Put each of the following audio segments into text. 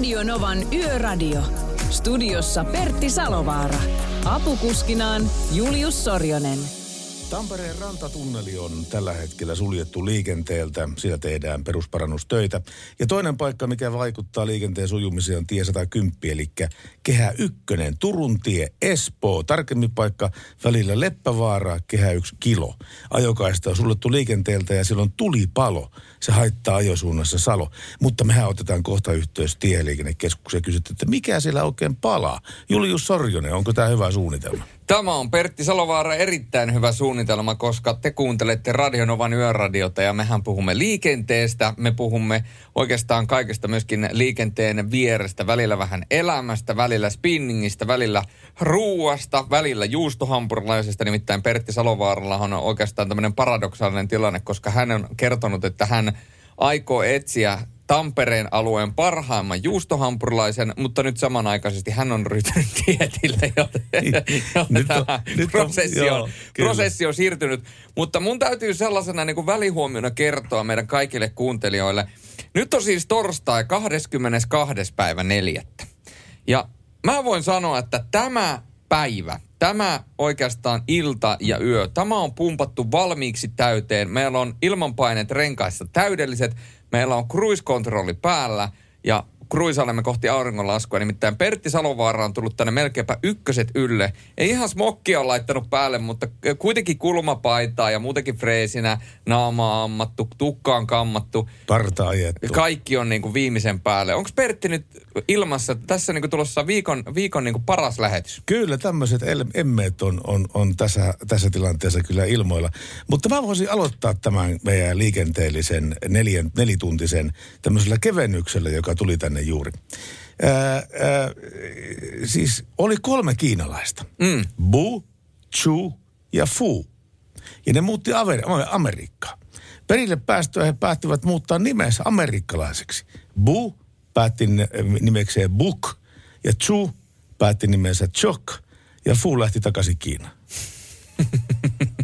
Radio Novan Yöradio. Studiossa Pertti Salovaara. Apukuskinaan Julius Sorjonen. Tampereen rantatunneli on tällä hetkellä suljettu liikenteeltä. Siellä tehdään perusparannustöitä. Ja toinen paikka, mikä vaikuttaa liikenteen sujumiseen, on tie 110, eli Kehä 1, Turun tie, Espoo. Tarkemmin paikka välillä Leppävaara, Kehä 1 kilo. Ajokaista on suljettu liikenteeltä ja silloin tulipalo. Se haittaa ajosuunnassa Salo. Mutta mehän otetaan kohta yhteys tieliikennekeskukseen ja kysytään, että mikä siellä oikein palaa? Julius Sorjonen, onko tämä hyvä suunnitelma? Tämä on Pertti Salovaara erittäin hyvä suunnitelma, koska te kuuntelette Radionovan yöradiota ja mehän puhumme liikenteestä. Me puhumme oikeastaan kaikesta myöskin liikenteen vierestä, välillä vähän elämästä, välillä spinningistä, välillä ruuasta, välillä juustohampurilaisesta. Nimittäin Pertti Salovaaralla on oikeastaan tämmöinen paradoksaalinen tilanne, koska hän on kertonut, että hän aikoo etsiä Tampereen alueen parhaimman juustohampurilaisen, mutta nyt samanaikaisesti hän on ryhtynyt dietille, joten, nyt prosessi, on, joo, prosessi on siirtynyt. Mutta mun täytyy sellaisena niin kuin välihuomiona kertoa meidän kaikille kuuntelijoille. Nyt on siis torstai 22. päivä neljättä. Ja mä voin sanoa, että tämä päivä, tämä oikeastaan ilta ja yö, tämä on pumpattu valmiiksi täyteen. Meillä on ilmanpaineet renkaissa täydelliset. Meillä on cruise-kontrolli päällä ja kruisailemme kohti auringonlaskua. Nimittäin Pertti Salovaara on tullut tänne melkeinpä ykköset ylle. Ei ihan smokkia on laittanut päälle, mutta kuitenkin kulmapaitaa ja muutenkin freesinä, naama ammattu, tukka on kammattu. Parta ajettu. Kaikki on niin kuin viimeisen päälle. Onko Pertti nyt ilmassa, tässä niin kuin tulossa viikon, viikon niin kuin paras lähetys? Kyllä tämmöiset emmeet on, on, on tässä, tässä tilanteessa kyllä ilmoilla. Mutta mä voisin aloittaa tämän meidän liikenteellisen nelien, nelituntisen tämmöisellä kevennyksellä, joka tuli tänne tänne juuri. Ää, ää, siis oli kolme kiinalaista. Mm. Bu, Chu ja Fu. Ja ne muutti Amer- Amerikkaan. Perille päästöä he päättivät muuttaa nimensä amerikkalaiseksi. Bu päätti nimekseen Buk ja Chu päätti nimensä Chok ja Fu lähti takaisin Kiinaan.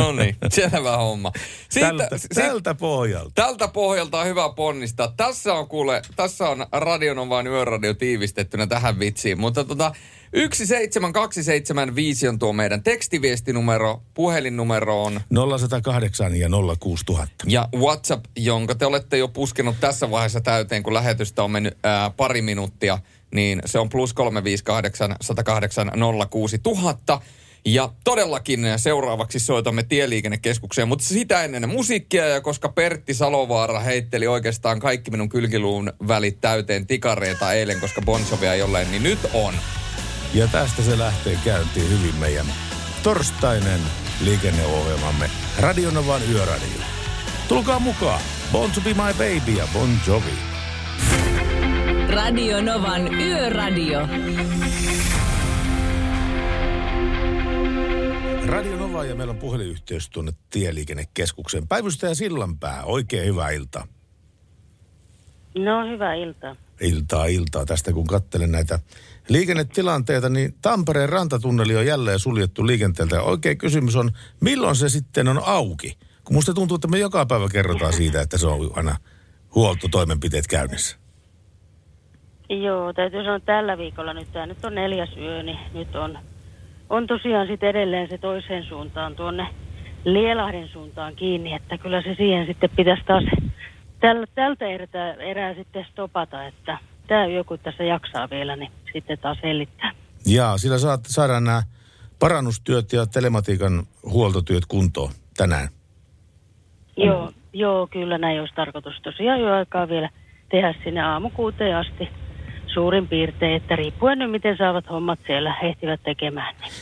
No niin, selvä homma. Siitä, tältä, tältä pohjalta. Tältä pohjalta on hyvä ponnistaa. Tässä on kuule, tässä on Radionovan yöradio tiivistettynä tähän vitsiin. Mutta tota, 17275 on tuo meidän tekstiviestinumero, puhelinnumero on... 0108 ja 06000. Ja WhatsApp, jonka te olette jo puskenut tässä vaiheessa täyteen, kun lähetystä on mennyt ää, pari minuuttia, niin se on plus 358 108 06000. Ja todellakin seuraavaksi soitamme Tieliikennekeskukseen, mutta sitä ennen musiikkia ja koska Pertti Salovaara heitteli oikeastaan kaikki minun kylkiluun välit täyteen tikareita eilen, koska Bonsovia jolleen, niin nyt on. Ja tästä se lähtee käyntiin hyvin meidän torstainen liikenneohjelmamme Radionovan yöradio. Tulkaa mukaan. Bon to be my baby ja Bon Jovi. Radio Novan Yöradio. Radio Nova ja meillä on puhelinyhteys tuonne Tieliikennekeskukseen. Päivystäjä Sillanpää, oikein hyvää iltaa. No, hyvää iltaa. Iltaa, iltaa. Tästä kun katselen näitä liikennetilanteita, niin Tampereen rantatunneli on jälleen suljettu liikenteeltä. Oikein kysymys on, milloin se sitten on auki? Kun musta tuntuu, että me joka päivä kerrotaan siitä, että se on aina huoltotoimenpiteet käynnissä. Joo, täytyy sanoa tällä viikolla nyt, tämä nyt on neljäs yö, niin nyt on on tosiaan sitten edelleen se toiseen suuntaan tuonne Lielahden suuntaan kiinni, että kyllä se siihen sitten pitäisi taas täl, tältä erää, erää sitten stopata, että tämä joku tässä jaksaa vielä, niin sitten taas hellittää. Jaa, sillä saat, saadaan nämä parannustyöt ja telematiikan huoltotyöt kuntoon tänään. Joo, joo, kyllä näin olisi tarkoitus tosiaan jo aikaa vielä tehdä sinne aamukuuteen asti suurin piirtein, että riippuen nyt miten saavat hommat siellä ehtivät tekemään. Niin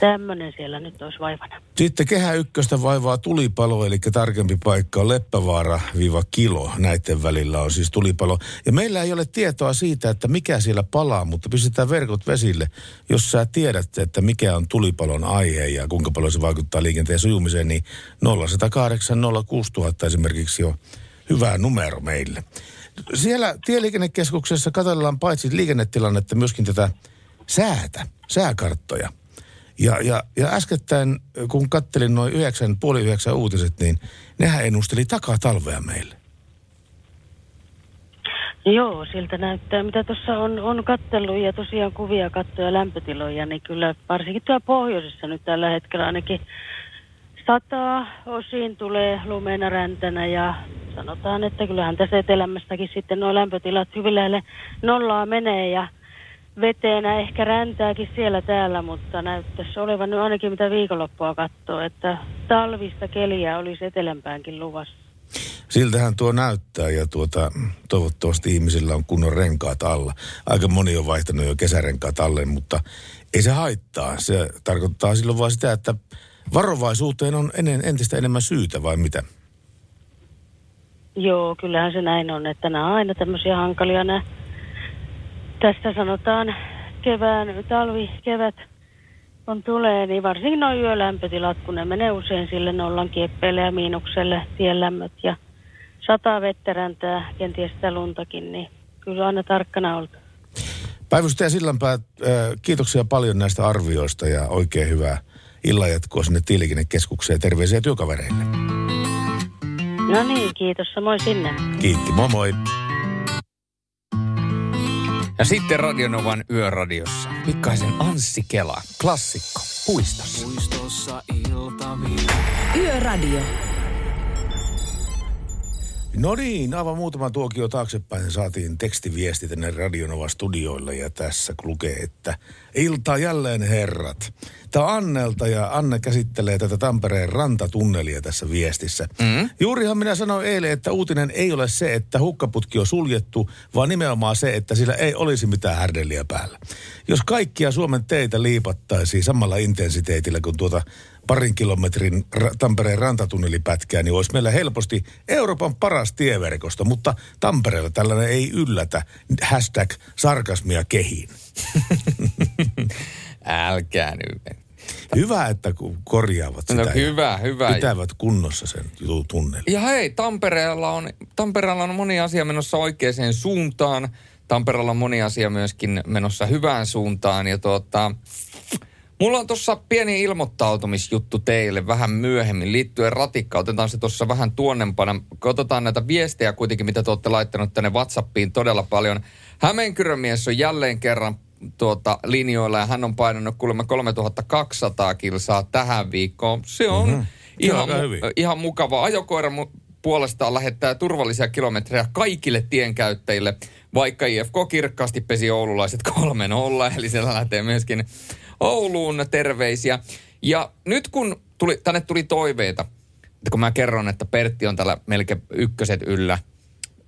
tämmöinen siellä nyt olisi vaivana. Sitten kehä ykköstä vaivaa tulipalo, eli tarkempi paikka on Leppävaara-kilo. Näiden välillä on siis tulipalo. Ja meillä ei ole tietoa siitä, että mikä siellä palaa, mutta pistetään verkot vesille. Jos sä tiedät, että mikä on tulipalon aihe ja kuinka paljon se vaikuttaa liikenteen sujumiseen, niin 0108 06000 esimerkiksi on hyvä numero meille siellä tieliikennekeskuksessa katsellaan paitsi liikennetilannetta myöskin tätä säätä, sääkarttoja. Ja, ja, ja äskettäin, kun kattelin noin yhdeksän, puoli yhdeksän uutiset, niin nehän ennusteli takaa talvea meille. Joo, siltä näyttää. Mitä tuossa on, on kattellut ja tosiaan kuvia, kattoja, lämpötiloja, niin kyllä varsinkin tuolla pohjoisessa nyt tällä hetkellä ainakin sataa, osin tulee lumena räntänä ja sanotaan, että kyllähän tässä etelämästäkin sitten nuo lämpötilat hyvin lähelle nollaa menee ja veteenä ehkä räntääkin siellä täällä, mutta näyttäisi olevan nyt ainakin mitä viikonloppua katsoo, että talvista keliä olisi etelämpäänkin luvassa. Siltähän tuo näyttää ja tuota, toivottavasti ihmisillä on kunnon renkaat alla. Aika moni on vaihtanut jo kesärenkaat alle, mutta ei se haittaa. Se tarkoittaa silloin vain sitä, että varovaisuuteen on ennen, entistä enemmän syytä vai mitä? Joo, kyllähän se näin on, että nämä on aina tämmöisiä hankalia nämä. Tästä sanotaan kevään, talvi, kevät, kun tulee, niin varsinkin nuo yölämpötilat, kun ne menee usein sille nollan kieppeille ja miinukselle tienlämmöt ja sataa vettä räntää, kenties sitä luntakin, niin kyllä aina tarkkana oltu. Päivystäjä Sillanpää, äh, kiitoksia paljon näistä arvioista ja oikein hyvää illanjatkoa sinne Tiilikinekeskukseen. Terveisiä työkavereille. No niin, kiitos. Samoin sinne. Kiitti, moi moi. Ja sitten Radionovan yöradiossa. Pikkaisen Anssi Kela, klassikko, puistossa. Puistossa iltavilla. Yöradio. No niin, aivan muutama tuokio taaksepäin saatiin tekstiviesti tänne Radionova-studioille ja tässä lukee, että ilta jälleen herrat. Tämä on Annelta ja Anne käsittelee tätä Tampereen rantatunnelia tässä viestissä. Mm. Juurihan minä sanoin eilen, että uutinen ei ole se, että hukkaputki on suljettu, vaan nimenomaan se, että sillä ei olisi mitään härdeliä päällä. Jos kaikkia Suomen teitä liipattaisiin samalla intensiteetillä kuin tuota parin kilometrin Tampereen rantatunnelipätkää, niin olisi meillä helposti Euroopan paras tieverkosto, mutta Tampereella tällainen ei yllätä. Hashtag sarkasmia kehiin. Älkää nyt. Hyvä, että korjaavat sitä. No ja hyvä, hyvä. Pitävät kunnossa sen tu- tunnelin. Ja hei, Tampereella on, Tampereella on moni asia menossa oikeaan suuntaan. Tampereella on moni asia myöskin menossa hyvään suuntaan. Ja tuota, mulla on tuossa pieni ilmoittautumisjuttu teille vähän myöhemmin liittyen ratikka. Otetaan se tuossa vähän tuonnempana. Katsotaan näitä viestejä kuitenkin, mitä te olette laittanut tänne WhatsAppiin todella paljon. Hämeenkyrömies on jälleen kerran tuota, linjoilla ja hän on painanut kuulemma 3200 kilsaa tähän viikkoon. Se on mm-hmm. Se on ihan, mu- ihan mukava. Ajokoira mu- puolestaan lähettää turvallisia kilometrejä kaikille tienkäyttäjille, vaikka IFK kirkkaasti pesi oululaiset 3-0, eli siellä lähtee myöskin Ouluun terveisiä. Ja nyt kun tuli, tänne tuli toiveita, että kun mä kerron, että Pertti on tällä melkein ykköset yllä,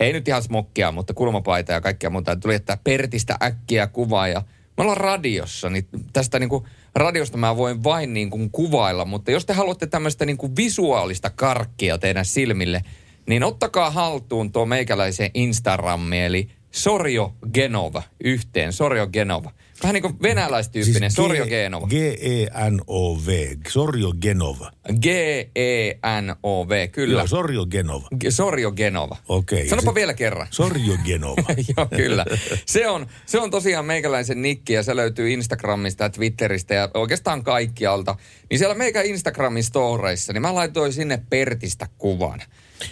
ei nyt ihan smokkia, mutta kulmapaita ja kaikkea muuta. Tuli, että Pertistä äkkiä kuvaa ja me ollaan radiossa, niin tästä niin kuin radiosta mä voin vain niin kuin kuvailla, mutta jos te haluatte tämmöistä niin kuin visuaalista karkkia teidän silmille, niin ottakaa haltuun tuo meikäläisen Instagrammi, eli Sorjo Genova yhteen, Sorjo Genova. Vähän niin kuin venäläistyyppinen, siis Sorjo Genova. G-E-N-O-V. Sorjo Genova. G-E-N-O-V, kyllä. Joo, Sorjo Genova. G- Sorjo Genova. Okei. Sanopa Se- vielä kerran. Sorjo Genova. Joo, kyllä. Se on, se on tosiaan meikäläisen nikki ja se löytyy Instagramista ja Twitteristä ja oikeastaan kaikkialta. Niin siellä meikä Instagramin storeissa, niin mä laitoin sinne Pertistä kuvan.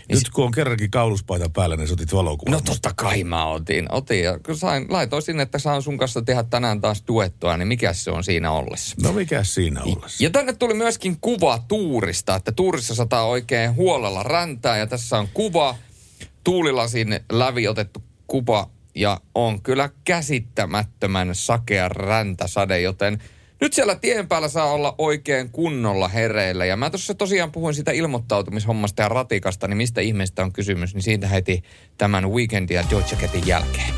Niin Nyt kun on kerrankin kauluspaita päällä, niin otit valokuvan. No totta kai mä otin, otin ja kun sain, laitoin sinne, että saan sun kanssa tehdä tänään taas duettoa, niin mikä se on siinä ollessa? No mikä siinä ollessa? Ja tänne tuli myöskin kuva tuurista, että tuurissa sataa oikein huolella räntää ja tässä on kuva, tuulilasin lävi otettu kuva ja on kyllä käsittämättömän sakea räntäsade, joten nyt siellä tien päällä saa olla oikein kunnolla hereillä. Ja mä tuossa tosiaan puhuin siitä ilmoittautumishommasta ja ratikasta, niin mistä ihmeestä on kysymys, niin siitä heti tämän weekendin ja George Catin jälkeen.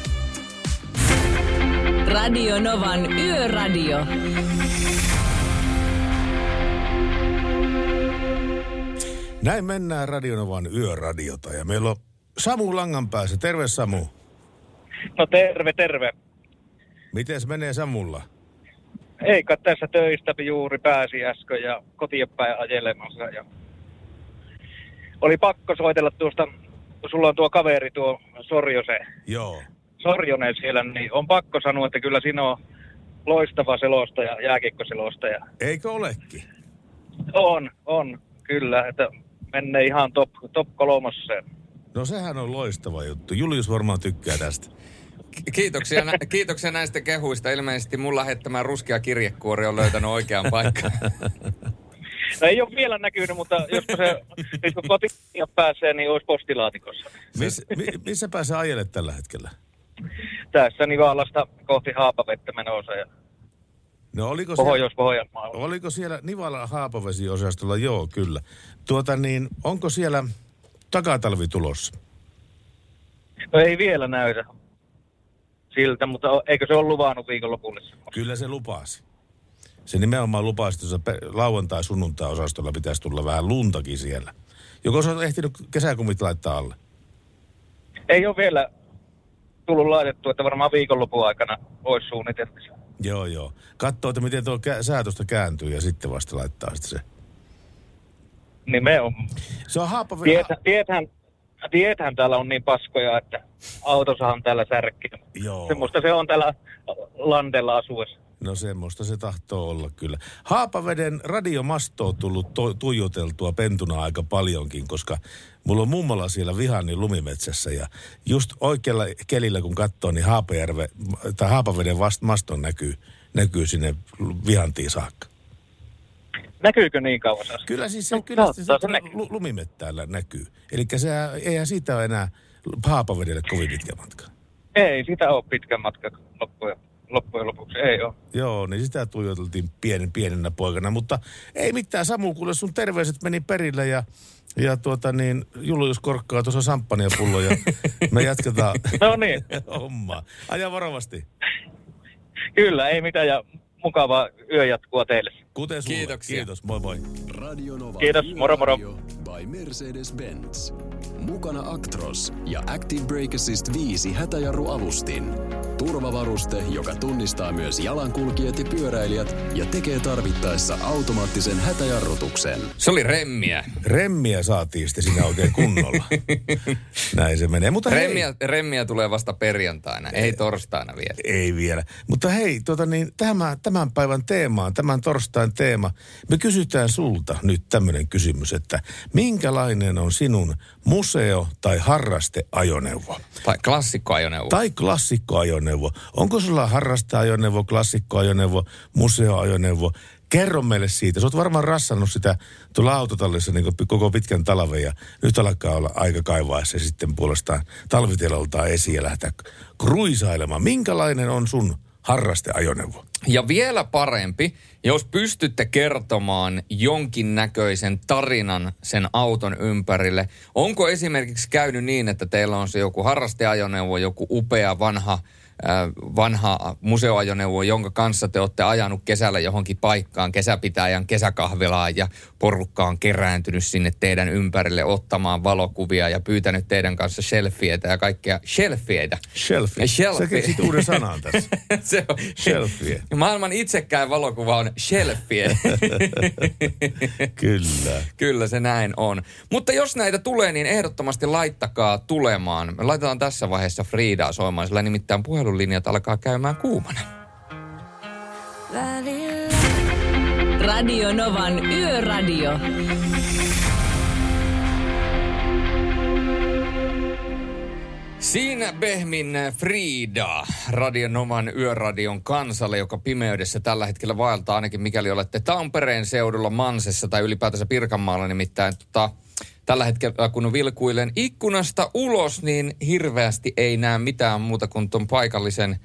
Radio Novan Yöradio. Näin mennään Radionovan yöradiota ja meillä on Samu Langan päässä. Terve Samu. No terve, terve. Miten menee Samulla? Eikä tässä töistä juuri pääsi äsken ja kotiin päin ajelemassa. Ja oli pakko soitella tuosta, sulla on tuo kaveri tuo Sorjose, Joo. Sorjonen siellä, niin on pakko sanoa, että kyllä siinä on loistava selostaja, jääkiekkoselostaja. Eikö olekin? On, on, kyllä, että menee ihan top, top kolmoseen. No sehän on loistava juttu. Julius varmaan tykkää tästä. Ki- Kiitoksia, nä- kiitoksia näistä kehuista. Ilmeisesti mun lähettämä ruskea kirjekuori on löytänyt oikean paikan. No ei ole vielä näkynyt, mutta jos se nyt kun kotiin pääsee, niin olisi postilaatikossa. Miss, mi, missä pääsee ajelet tällä hetkellä? Tässä Nivalasta kohti Haapavettä menossa ja No oliko siellä, oliko siellä Nivala Haapavesi-osastolla? Joo, kyllä. Tuota niin, onko siellä takatalvi tulossa? No ei vielä näytä siltä, mutta eikö se ole luvannut viikonlopulle? Kyllä se lupasi. Se nimenomaan lupasi, että lauantai-sunnuntai-osastolla pitäisi tulla vähän luntakin siellä. Joko sä oot ehtinyt kesäkumit laittaa alle? Ei ole vielä tullut laitettu, että varmaan viikonlopun aikana olisi suunniteltu. Joo, joo. Katsoo, että miten tuo kä- säätöstä kääntyy ja sitten vasta laittaa sitten se. Nimenomaan. Se on Haapavesi. Tiethän, tiethän, tiethän täällä on niin paskoja, että autosahan täällä särkki. Joo. Semmoista se on täällä landella asuessa. No semmoista se tahtoo olla kyllä. Haapaveden radiomasto on tullut to- tuijoteltua pentuna aika paljonkin, koska mulla on mummola siellä Vihannin lumimetsässä ja just oikealla kelillä kun katsoo, niin Haapajärve, tai Haapaveden vast, maston näkyy, näkyy sinne Vihantiin saakka. Näkyykö niin kauas? Kyllä siis se, No, kyllä se, saattaa se, se näkyy. lu- lumimettäällä näkyy. Eli eihän siitä ole enää Haapavedelle kovin pitkä matka. Ei, sitä ole pitkä matka loppujen, loppujen lopuksi. Ei ole. Joo, niin sitä tuijoteltiin pienen, pienenä poikana, mutta ei mitään. Samu, kuule sun terveiset meni perille ja, ja tuota niin, Julius korkkaa tuossa samppaniapullo ja me jatketaan No niin, hommaa. Aja varovasti. kyllä, ei mitään ja mukavaa yöjatkua teille. Kuten sulle. Kiitoksia. Kiitos, moi moi. Radio Nova Kiitos, moro, moro. By Mercedes-Benz. Mukana Actros ja Active Brake Assist 5 hätäjarruavustin. Turvavaruste, joka tunnistaa myös jalankulkijat ja pyöräilijät ja tekee tarvittaessa automaattisen hätäjarrutuksen. Se oli remmiä. Remmiä saatiin sitten siinä oikein kunnolla. Näin se menee. Mutta hei, Remmiä, remmiä tulee vasta perjantaina, ei torstaina vielä. Ei vielä. Mutta hei, tota niin, tämän, tämän päivän teemaan, tämän torstain teema. Me kysytään sulta nyt tämmöinen kysymys, että minkälainen on sinun museo- tai harrasteajoneuvo? Tai klassikkoajoneuvo. Tai klassikkoajoneuvo. Onko sulla harrasteajoneuvo, klassikkoajoneuvo, museoajoneuvo? Kerro meille siitä. Sä oot varmaan rassannut sitä tuolla autotallissa niin koko pitkän talven ja nyt alkaa olla aika kaivaa se sitten puolestaan talviteloltaan esiin ja lähteä kruisailemaan. Minkälainen on sun harrasteajoneuvo? Ja vielä parempi, jos pystytte kertomaan jonkinnäköisen tarinan sen auton ympärille. Onko esimerkiksi käynyt niin, että teillä on se joku harrasteajoneuvo, joku upea vanha vanha museoajoneuvo, jonka kanssa te olette ajanut kesällä johonkin paikkaan, kesäpitäjän kesäkahvilaan ja porukka on kerääntynyt sinne teidän ympärille ottamaan valokuvia ja pyytänyt teidän kanssa selfieitä ja kaikkea selfieitä. Shelfie. Shelfie. Sä keksit uuden sanan tässä. Se on, Selfie. Maailman itsekkäin valokuva on selfie. Kyllä. Kyllä se näin on. Mutta jos näitä tulee, niin ehdottomasti laittakaa tulemaan. Me laitetaan tässä vaiheessa Friidaa soimaan, sillä nimittäin puhelulinjat alkaa käymään kuumana. Radio Novan Yöradio. Siinä Behmin Frida, Radionoman yöradion kansalle, joka pimeydessä tällä hetkellä vaeltaa ainakin mikäli olette Tampereen seudulla Mansessa tai ylipäätänsä Pirkanmaalla nimittäin. Tota, tällä hetkellä kun vilkuilen ikkunasta ulos, niin hirveästi ei näe mitään muuta kuin tuon paikallisen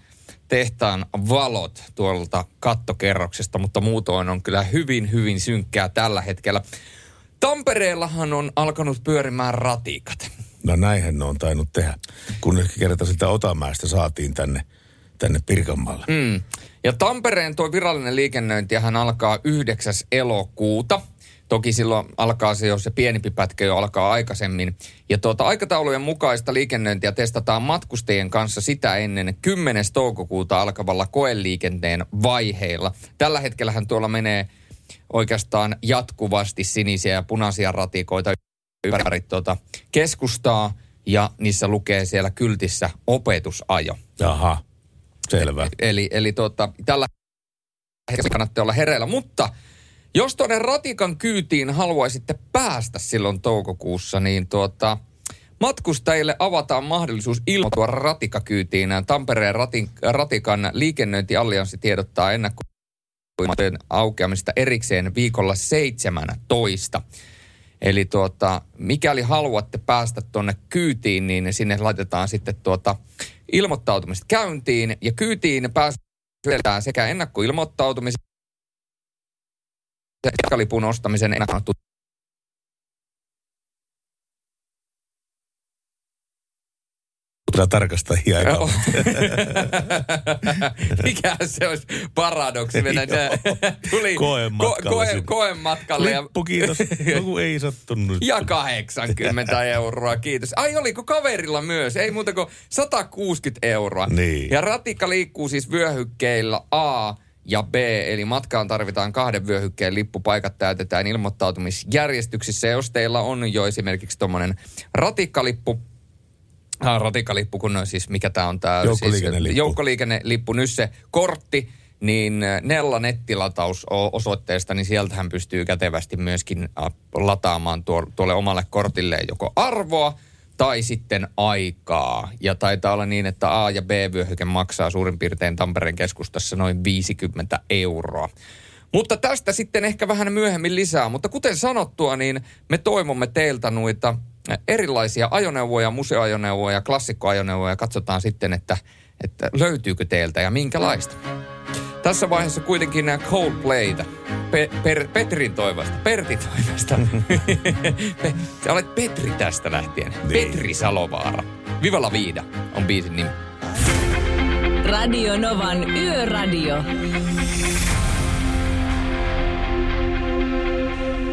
tehtaan valot tuolta kattokerroksesta, mutta muutoin on kyllä hyvin, hyvin synkkää tällä hetkellä. Tampereellahan on alkanut pyörimään ratikat. No näinhän ne on tainnut tehdä, kun kerta sitä Otamäestä saatiin tänne, tänne Pirkanmaalle. Mm. Ja Tampereen tuo virallinen liikennöintihän alkaa 9. elokuuta. Toki silloin alkaa se jo se pienempi pätkä jo alkaa aikaisemmin. Ja tuota aikataulujen mukaista liikennöintiä testataan matkustajien kanssa sitä ennen 10. toukokuuta alkavalla koeliikenteen vaiheilla. Tällä hetkellähän tuolla menee oikeastaan jatkuvasti sinisiä ja punaisia ratikoita ympäri tuota keskustaa ja niissä lukee siellä kyltissä opetusajo. Jaha, selvä. Eli, eli tuota, tällä hetkellä kannattaa olla hereillä. Mutta jos tuonne ratikan kyytiin haluaisitte päästä silloin toukokuussa, niin tuota, Matkustajille avataan mahdollisuus ilmoittua ratikakyytiin. Tampereen ratin, ratikan liikennöintiallianssi tiedottaa ennakkoilmoitujen aukeamista erikseen viikolla 17. Eli tuota, mikäli haluatte päästä tuonne kyytiin, niin sinne laitetaan sitten tuota ilmoittautumista käyntiin. Ja kyytiin pääsee sekä ennakkoilmoittautumisen lipun ostamisen ennakko Kyllä Joo. ole. Mikä se olisi paradoksi? Tuli Koematkalle koe, sinne. koematkalle ja, Lippu, kiitos. Joku ei sattunut. ja 80 euroa, kiitos. Ai oliko kaverilla myös? Ei muuta kuin 160 euroa. Niin. Ja ratikka liikkuu siis vyöhykkeillä A ja B, eli matkaan tarvitaan kahden vyöhykkeen lippu. Paikat täytetään ilmoittautumisjärjestyksissä. Jos teillä on jo esimerkiksi tuommoinen ratikkalippu, Ah, ratikalippu, kun on siis, mikä tämä on tämä? Joukkoliikennelippu. Siis, joukkoliikennelippu, nyt se kortti, niin äh, Nella nettilataus osoitteesta, niin sieltähän pystyy kätevästi myöskin äh, lataamaan tuo, tuolle omalle kortilleen joko arvoa tai sitten aikaa. Ja taitaa olla niin, että A- ja B-vyöhyke maksaa suurin piirtein Tampereen keskustassa noin 50 euroa. Mutta tästä sitten ehkä vähän myöhemmin lisää. Mutta kuten sanottua, niin me toivomme teiltä noita erilaisia ajoneuvoja, museoajoneuvoja, klassikkoajoneuvoja. Katsotaan sitten, että, että löytyykö teiltä ja minkälaista. Tässä vaiheessa kuitenkin nämä Coldplayta. Pe- per- Petrin toivosta, Pertin toivosta. Pe- Sä olet Petri tästä lähtien. Niin. Petri Salovaara. Vivalla Viida on biisin nimi. Radio Novan Yöradio.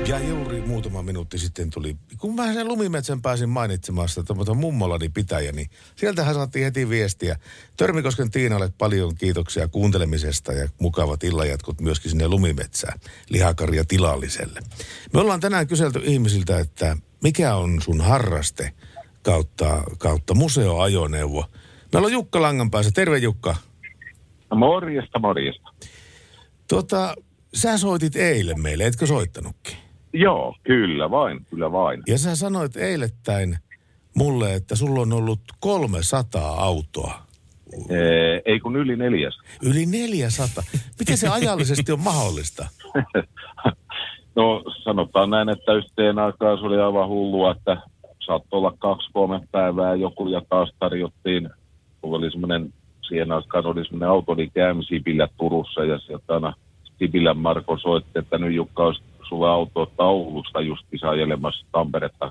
Ja juuri muutama minuutti sitten tuli, kun mä sen lumimetsän pääsin mainitsemaan sitä tuommoista mummolani pitäjä, niin sieltähän saatiin heti viestiä. Törmikosken Tiinalle paljon kiitoksia kuuntelemisesta ja mukavat illanjatkot myöskin sinne lumimetsään, lihakarja tilalliselle. Me ollaan tänään kyselty ihmisiltä, että mikä on sun harraste kautta, kautta museoajoneuvo. Meillä on Jukka Langanpäässä. Terve Jukka. Morjesta, morjesta. Tota, sä soitit eilen meille, etkö soittanutkin? Joo, kyllä vain, kyllä vain. Ja sä sanoit eilettäin mulle, että sulla on ollut 300 autoa. Ee, ei kun yli neljäs. Yli 400. Miten se ajallisesti on mahdollista? No sanotaan näin, että yhteen aikaan se oli aivan hullua, että saattoi olla kaksi, kolme päivää joku ja taas tarjottiin, kun oli semmoinen, siihen aikaan oli semmoinen autoli käymi Sipilä Turussa ja sieltä aina Sipilän Marko soitti, että nyt Jukka olisi sulla auto Oulusta just ajelemassa Tamperetta,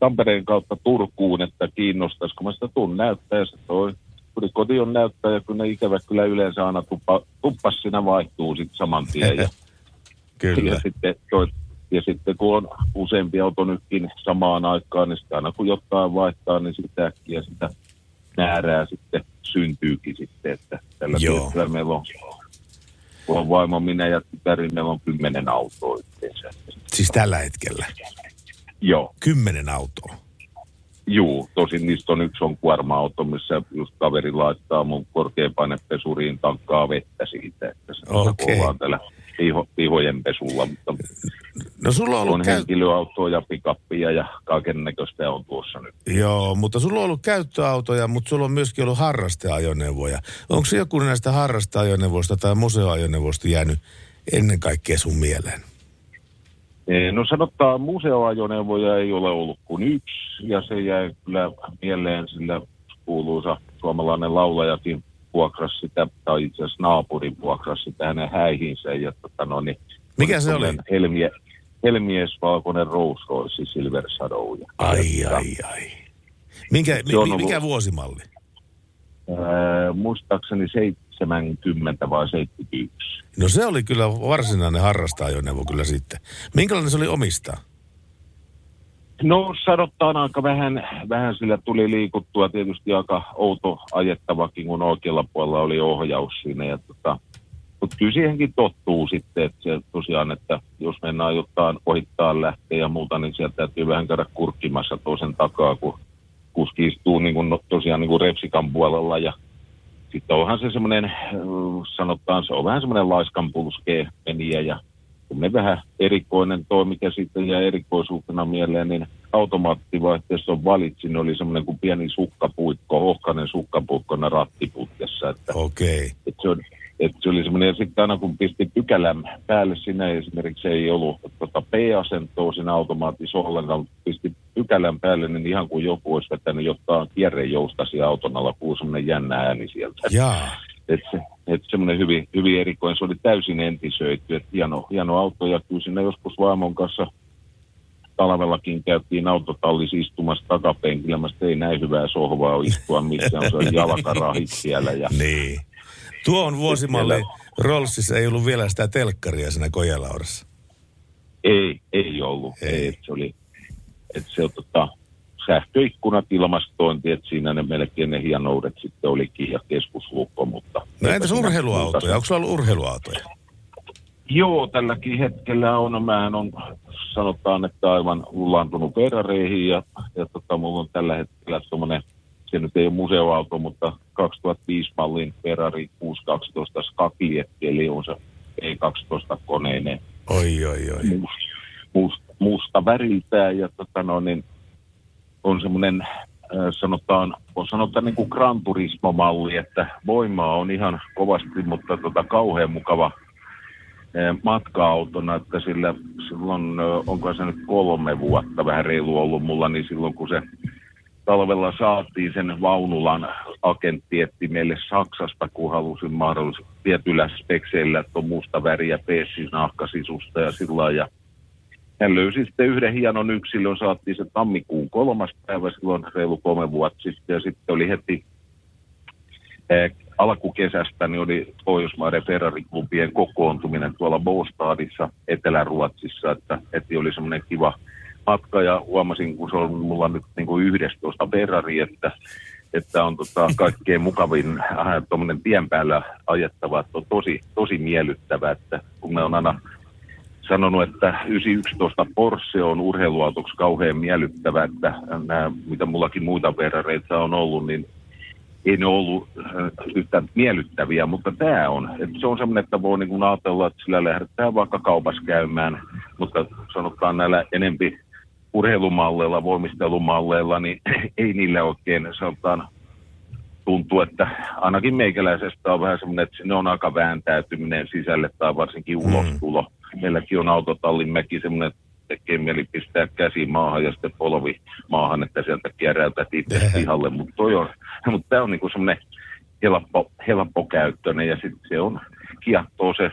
Tampereen kautta Turkuun, että kiinnostaisiko mä sitä tuun näyttää se toi tuli kotiin näyttää ja kun ne ikävä kyllä yleensä aina tuppa, tuppas siinä vaihtuu sitten saman tien ja Kyllä. ja sitten, toi, ja sitten kun on useampi auto nytkin samaan aikaan, niin sitten aina kun jotain vaihtaa, niin sitä äkkiä sitä määrää sitten syntyykin sitten, että tällä Joo. meillä on, kun on vaimo, minä ja tytäri, meillä on kymmenen autoa yhteensä. Siis tällä hetkellä. Joo, Kymmenen autoa. juu, tosin niistä on yksi on kuorma-auto, missä just kaveri laittaa mun korkeapainepesuriin tankkaa vettä siitä, että se ollaan tällä piho, pihojen pesulla, mutta No sulla on ollut on käy... henkilöautoa ja pikappia ja kaiken näköistä on tuossa nyt. Joo, mutta sulla on ollut käyttöautoja, mutta sulla on myöskin ollut harrasteajoneuvoja. Onko se joku näistä harrasteajoneuvoista tai museoajoneuvoista jäänyt ennen kaikkea sun mieleen? Eh, No sanotaan, museoajoneuvoja ei ole ollut kuin yksi, ja se jäi kyllä mieleen, sillä kuuluisa suomalainen laulajakin vuokrasi sitä, tai itse asiassa naapurin vuokrasi sitä hänen häihinsä. Ja, tota, no, niin, Mikä se oli? Helmie, Helmies valkoinen Rolls Royce Silver Shadow. Ja, Ai, ja, ai, ai. Minkä, mi, ollut- mikä vuosimalli? Ää, muistaakseni 70 vai 71. No se oli kyllä varsinainen harrasteajoneuvo kyllä sitten. Minkälainen se oli omistaa? No sanotaan aika vähän, vähän sillä tuli liikuttua tietysti aika outo ajettavakin, kun oikealla puolella oli ohjaus siinä. Ja tota, mutta kyllä siihenkin tottuu sitten, että se tosiaan, että jos mennään jotain ohittaa lähteä ja muuta, niin sieltä täytyy vähän käydä kurkkimassa toisen takaa, kun kuski istuu niin kuin, no, tosiaan niin kuin repsikan puolella ja sitten onhan se semmoinen, sanotaan, se on vähän semmoinen laiskan meniä ja semmoinen vähän erikoinen toi, mikä sitten jää erikoisuutena mieleen, niin automaattivaihteessa valitsin, oli semmoinen kuin pieni sukkapuikko, ohkainen sukkapuikko rattiputkessa. Että, Okei. että se, on, että se oli semmoinen, ja sitten aina kun pisti pykälän päälle, siinä ei esimerkiksi ei ollut tota P-asentoa siinä automaatissa ollenkaan, mutta pisti pykälän päälle, niin ihan kuin joku olisi vetänyt jotain kierrejoustasia auton alla, kuuluu semmoinen jännä ääni sieltä. Jaa. Että se, et semmoinen hyvin, hyvin erikoinen, se oli täysin entisöity, että hieno, hieno auto, ja kyllä siinä joskus vaimon kanssa talvellakin käytiin autotallissa istumassa takapenkillä, mä ei näin hyvää sohvaa ole istua missään, se on jalkarahit siellä, ja Niin. Tuo on vuosimalli. Rollsissa ei ollut vielä sitä telkkaria siinä kojelaudassa. Ei, ei ollut. Ei. Ei. Et se oli, että se tota, sähköikkunat, ilmastointi, että siinä ne melkein ne hienoudet sitten olikin ja keskuslukko, mutta... No entäs urheiluautoja? Onko sulla ollut urheiluautoja? Joo, tälläkin hetkellä on. Mähän on, sanotaan, että aivan lullantunut Ferrareihin ja, ja tota, mulla on tällä hetkellä semmoinen, se nyt ei ole museoauto, mutta 2005 mallin Ferrari 612 Skakietti, eli on se E12-koneinen Oi, oi, oi. must, musta väriltään ja tota no, niin on semmoinen sanotaan, on sanotaan niin kuin Gran Turismo-malli, että voimaa on ihan kovasti, mutta tota, kauhean mukava matka-autona, että sillä silloin, onko se nyt kolme vuotta vähän reilu ollut mulla, niin silloin kun se talvella saatiin sen vaunulan agentti etti meille Saksasta, kun halusin mahdollisesti tietyllä spekseillä, että on musta väriä peessinahkasisusta ja sillä ja hän löysi sitten yhden hienon yksilön, saatiin se tammikuun kolmas päivä silloin reilu kolme vuotta sitten ja sitten oli heti eh, alkukesästä niin oli Pohjoismaiden Ferrari-klubien kokoontuminen tuolla Båstadissa Etelä-Ruotsissa, että heti oli semmoinen kiva matka ja huomasin, kun se on mulla nyt niin kuin 11 Ferrari, että, että on tota kaikkein mukavin äh, tuommoinen tien päällä ajettava, että on tosi, tosi miellyttävä, että kun me on aina sanonut, että 911 Porsche on urheiluautoksi kauhean miellyttävä, että nämä, mitä mullakin muita Ferrareita on ollut, niin ei ne ollut äh, yhtä miellyttäviä, mutta tämä on. Että se on semmoinen, että voi niin ajatella, että sillä lähdetään vaikka kaupassa käymään, mutta sanotaan näillä enempi urheilumalleilla, voimistelumalleilla, niin ei niillä oikein sanotaan tuntuu, että ainakin meikäläisestä on vähän semmoinen, että sinne on aika vääntäytyminen sisälle tai varsinkin ulostulo. Meilläkin on autotallin mäki semmoinen, että tekee mieli pistää käsi maahan ja sitten polvi maahan, että sieltä kieräytät itse pihalle. Mutta toi on, mutta tämä on niinku semmoinen helppo, helppokäyttöinen ja sitten se on kiehtoo se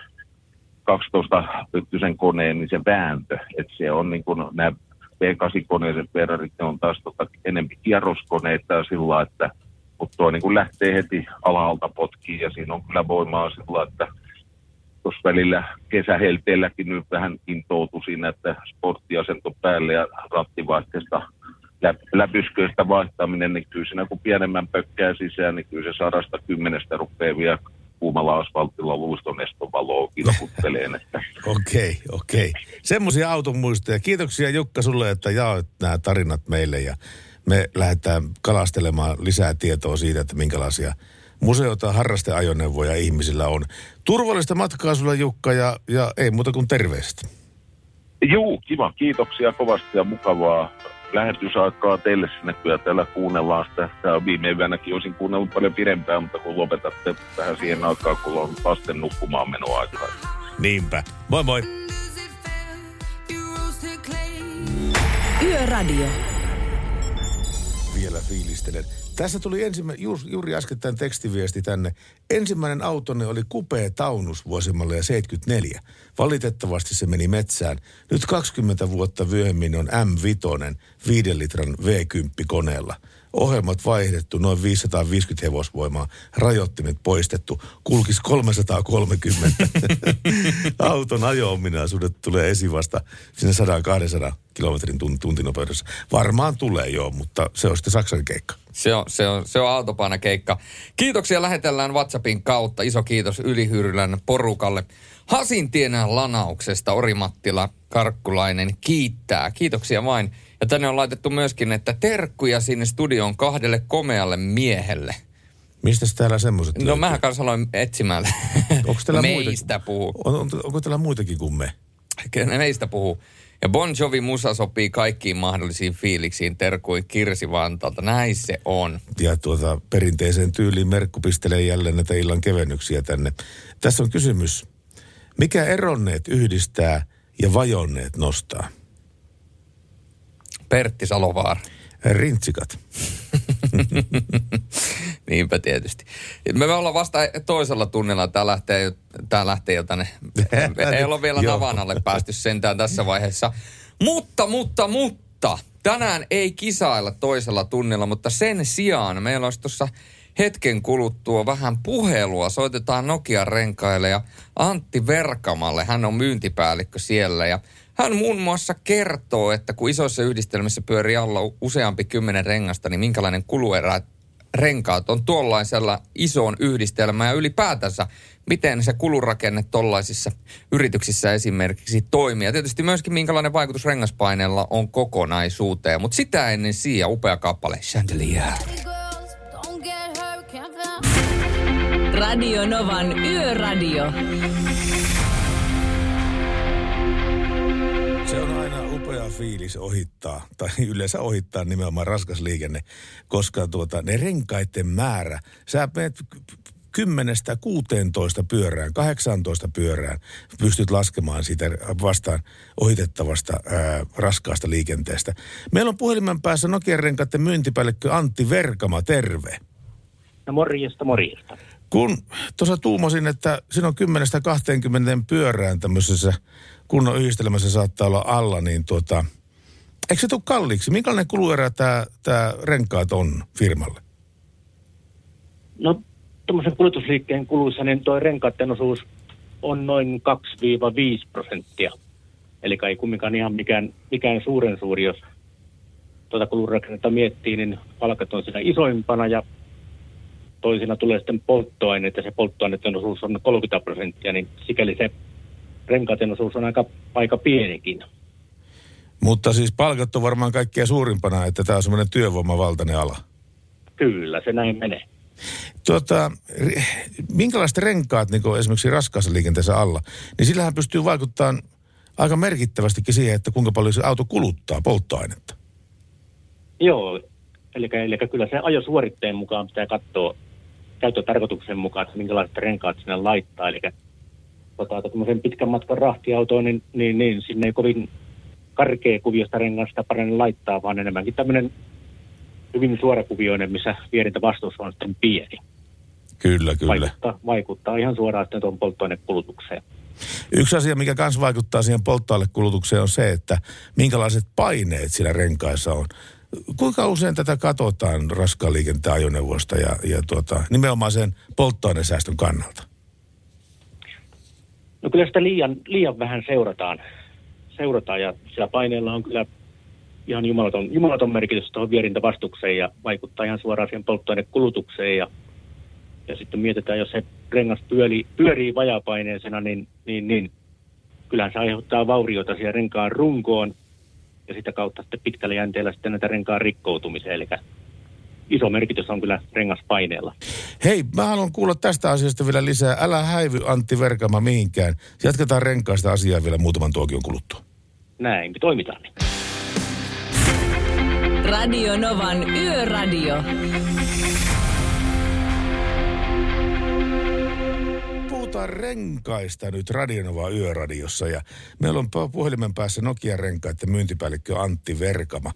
12 pyttyisen koneen, niin se vääntö, että se on niin kuin nämä V8-koneiset Ferrarit, ne on taas tota enempi kierroskoneita ja sillä että mutta tuo niin kuin lähtee heti alhaalta potkiin ja siinä on kyllä voimaa sillä että välillä kesähelteelläkin nyt vähän intoutui siinä, että sporttiasento päälle ja rattivaihteesta lä- läpysköistä vaihtaminen, niin kyllä siinä kun pienemmän pökkää sisään, niin kyllä se sadasta kymmenestä rupeaa vielä kuumalla asfaltilla luistoneston valoa kilkutteleen. Okei, okei. Semmoisia auton muistoja. Kiitoksia Jukka sulle, että jaoit nämä tarinat meille ja me lähdetään kalastelemaan lisää tietoa siitä, että minkälaisia museota, harrasteajoneuvoja ihmisillä on. Turvallista matkaa sulle Jukka ja, ja ei muuta kuin terveiset. Juu, kiva. Kiitoksia kovasti ja mukavaa lähetysaikaa teille sinne. Kyllä täällä kuunnellaan sitä. Tämä on viime yönäkin olisin kuunnellut paljon pidempään, mutta kun lopetatte tähän siihen aikaan, kun on lasten nukkumaan menoaikaa. Niinpä. Moi moi. Yöradio. Vielä fiilistelen. Tässä tuli ensimmäinen, juuri, juuri äskettäin tekstiviesti tänne. Ensimmäinen autonne oli kupea taunus vuosimallia 74. Valitettavasti se meni metsään. Nyt 20 vuotta myöhemmin on M5, 5 litran V10-koneella. Ohjelmat vaihdettu, noin 550 hevosvoimaa, rajoittimet poistettu, kulkis 330. Auton ajo-ominaisuudet tulee esiin vasta sinne 100-200 kilometrin tunt- tuntinopeudessa. Varmaan tulee joo, mutta se on sitten Saksan keikka. Se on, se on, se on autopainakeikka. Kiitoksia lähetellään WhatsAppin kautta. Iso kiitos Ylihyrylän porukalle. Hasintien lanauksesta Orimattila Karkkulainen kiittää. Kiitoksia vain. Ja tänne on laitettu myöskin, että terkkuja sinne studioon kahdelle komealle miehelle. Mistä täällä semmoiset No mähän kanssa aloin etsimään. Onko täällä Meistä muita? puhuu. On, on, onko täällä muitakin kuin me? Meistä puhuu. Ja Bon Jovi musa sopii kaikkiin mahdollisiin fiiliksiin, terkuin Kirsi Vantaalta. Näin se on. Ja tuota, perinteiseen tyyliin Merkku pistelee jälleen näitä illan kevennyksiä tänne. Tässä on kysymys. Mikä eronneet yhdistää ja vajonneet nostaa? Pertti Salovaara. Rintsikat. Niinpä tietysti. Me ollaan vasta toisella tunnilla. Tämä lähtee, jo- tää lähtee jo tänne. Ei olla vielä Joo. navan alle päästy sentään tässä vaiheessa. Mutta, mutta, mutta. Tänään ei kisailla toisella tunnilla, mutta sen sijaan meillä olisi tuossa hetken kuluttua vähän puhelua. Soitetaan Nokian renkaille ja Antti Verkamalle. Hän on myyntipäällikkö siellä ja hän muun muassa kertoo, että kun isoissa yhdistelmissä pyörii alla useampi kymmenen rengasta, niin minkälainen kuluerä renkaat on tuollaisella isoon yhdistelmään ja ylipäätänsä, miten se kulurakenne tuollaisissa yrityksissä esimerkiksi toimii. Ja tietysti myöskin minkälainen vaikutus rengaspaineella on kokonaisuuteen. Mutta sitä ennen Sia, upea kappale, Chandelier. Radio Novan Yöradio. Se on aina upea fiilis ohittaa, tai yleensä ohittaa nimenomaan raskas liikenne, koska tuota, ne renkaiden määrä, sä menet kymmenestä 16 pyörään, 18 pyörään, pystyt laskemaan siitä vastaan ohitettavasta ää, raskaasta liikenteestä. Meillä on puhelimen päässä Nokian renkaiden myyntipäällikkö Antti Verkama, terve. No morjesta, morjesta. Kun tuossa tuumasin, että siinä on 10-20 pyörään tämmöisessä kunnon yhdistelmässä saattaa olla alla, niin tuota, eikö se tule kalliiksi? Minkälainen kuluerä tämä, tämä renkaat on firmalle? No tuommoisen kulutusliikkeen kuluissa, niin tuo renkaiden osuus on noin 2-5 prosenttia. Eli ei kumminkaan ihan mikään, mikään suuren suuri, jos tuota kulurakennetta miettii, niin palkat on siinä isoimpana ja toisina tulee sitten polttoaineet ja se polttoaineiden osuus on 30 prosenttia, niin sikäli se renkaiden osuus on aika, aika pienikin. Mutta siis palkat on varmaan kaikkea suurimpana, että tämä on semmoinen työvoimavaltainen ala. Kyllä, se näin menee. Tuota, minkälaiset renkaat niin esimerkiksi raskaassa liikenteessä alla, niin sillähän pystyy vaikuttamaan aika merkittävästikin siihen, että kuinka paljon se auto kuluttaa polttoainetta. Joo, eli, eli kyllä se ajosuoritteen mukaan pitää katsoa käyttötarkoituksen mukaan, että minkälaiset renkaat sinne laittaa. Eli tota, tämmöisen pitkän matkan rahtiautoon, niin, niin, niin sinne ei kovin karkea kuviosta rengasta paremmin laittaa, vaan enemmänkin tämmöinen hyvin suorakuvioinen, missä vierintä vastuus on sitten pieni. Kyllä, kyllä. Vaikuttaa, vaikuttaa ihan suoraan sitten tuon polttoainekulutukseen. Yksi asia, mikä myös vaikuttaa siihen polttoainekulutukseen on se, että minkälaiset paineet siellä renkaissa on. Kuinka usein tätä katsotaan raskaan liikenteen ajoneuvosta ja, ja tuota, nimenomaan sen polttoainesäästön kannalta? No kyllä sitä liian, liian vähän seurataan. seurataan ja sillä paineella on kyllä ihan jumalaton, jumalaton merkitys tuohon vierintävastukseen ja vaikuttaa ihan suoraan siihen polttoainekulutukseen. Ja, ja sitten mietitään, jos se rengas pyörii, pyörii vajapaineisena, niin, niin, niin kyllähän se aiheuttaa vaurioita siihen renkaan runkoon ja sitä kautta sitten pitkällä jänteellä sitten näitä renkaan rikkoutumiseen. Eli iso merkitys on kyllä rengaspaineella. Hei, mä haluan kuulla tästä asiasta vielä lisää. Älä häivy Antti Verkama mihinkään. Jatketaan renkaista asiaa vielä muutaman tuokion kuluttua. Näin toimitaan. Niin. Radio Novan Yöradio. Puhutaan renkaista nyt Radionova Yöradiossa ja meillä on pu- puhelimen päässä Nokian renkaiden myyntipäällikkö Antti Verkama.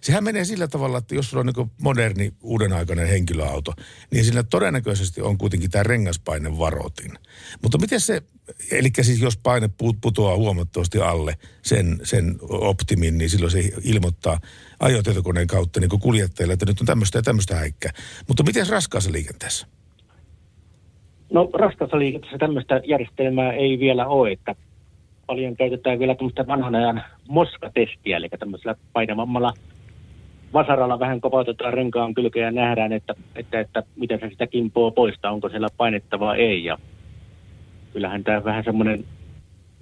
Sehän menee sillä tavalla, että jos sulla on niin moderni, uudenaikainen henkilöauto, niin sillä todennäköisesti on kuitenkin tämä rengaspaine varotin. Mutta miten se, eli siis jos paine put- putoaa huomattavasti alle sen, sen optimin, niin silloin se ilmoittaa ajotietokoneen kautta niin kuljettajille, että nyt on tämmöistä ja tämmöistä häikkää. Mutta miten raskaassa liikenteessä? No raskaassa liikenteessä tämmöistä järjestelmää ei vielä ole, että paljon käytetään vielä tämmöistä vanhan ajan moskatestiä, eli tämmöisellä painavammalla vasaralla vähän kopautetaan renkaan kylkeä ja nähdään, että, että, että miten se sitä kimpoa poistaa, onko siellä painetta vai ei. Ja kyllähän tämä vähän semmoinen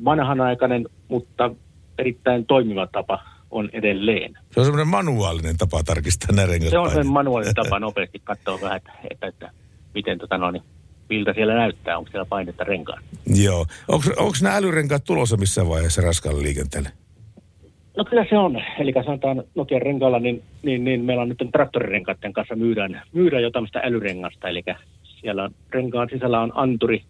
vanhanaikainen, mutta erittäin toimiva tapa on edelleen. Se on semmoinen manuaalinen tapa tarkistaa nämä Se on sen manuaalinen tapa nopeasti katsoa vähän, että, että, että miten tota no, niin, miltä siellä näyttää, onko siellä painetta renkaan. Joo. Onko nämä älyrenkaat tulossa missään vaiheessa raskaalle liikenteelle? Kyllä se on. Eli sanotaan Nokian renkaalla, niin, niin, niin meillä on nyt traktorirenkaiden kanssa myydään, myydään jo tämmöistä älyrengasta. Eli siellä renkaan sisällä on anturi,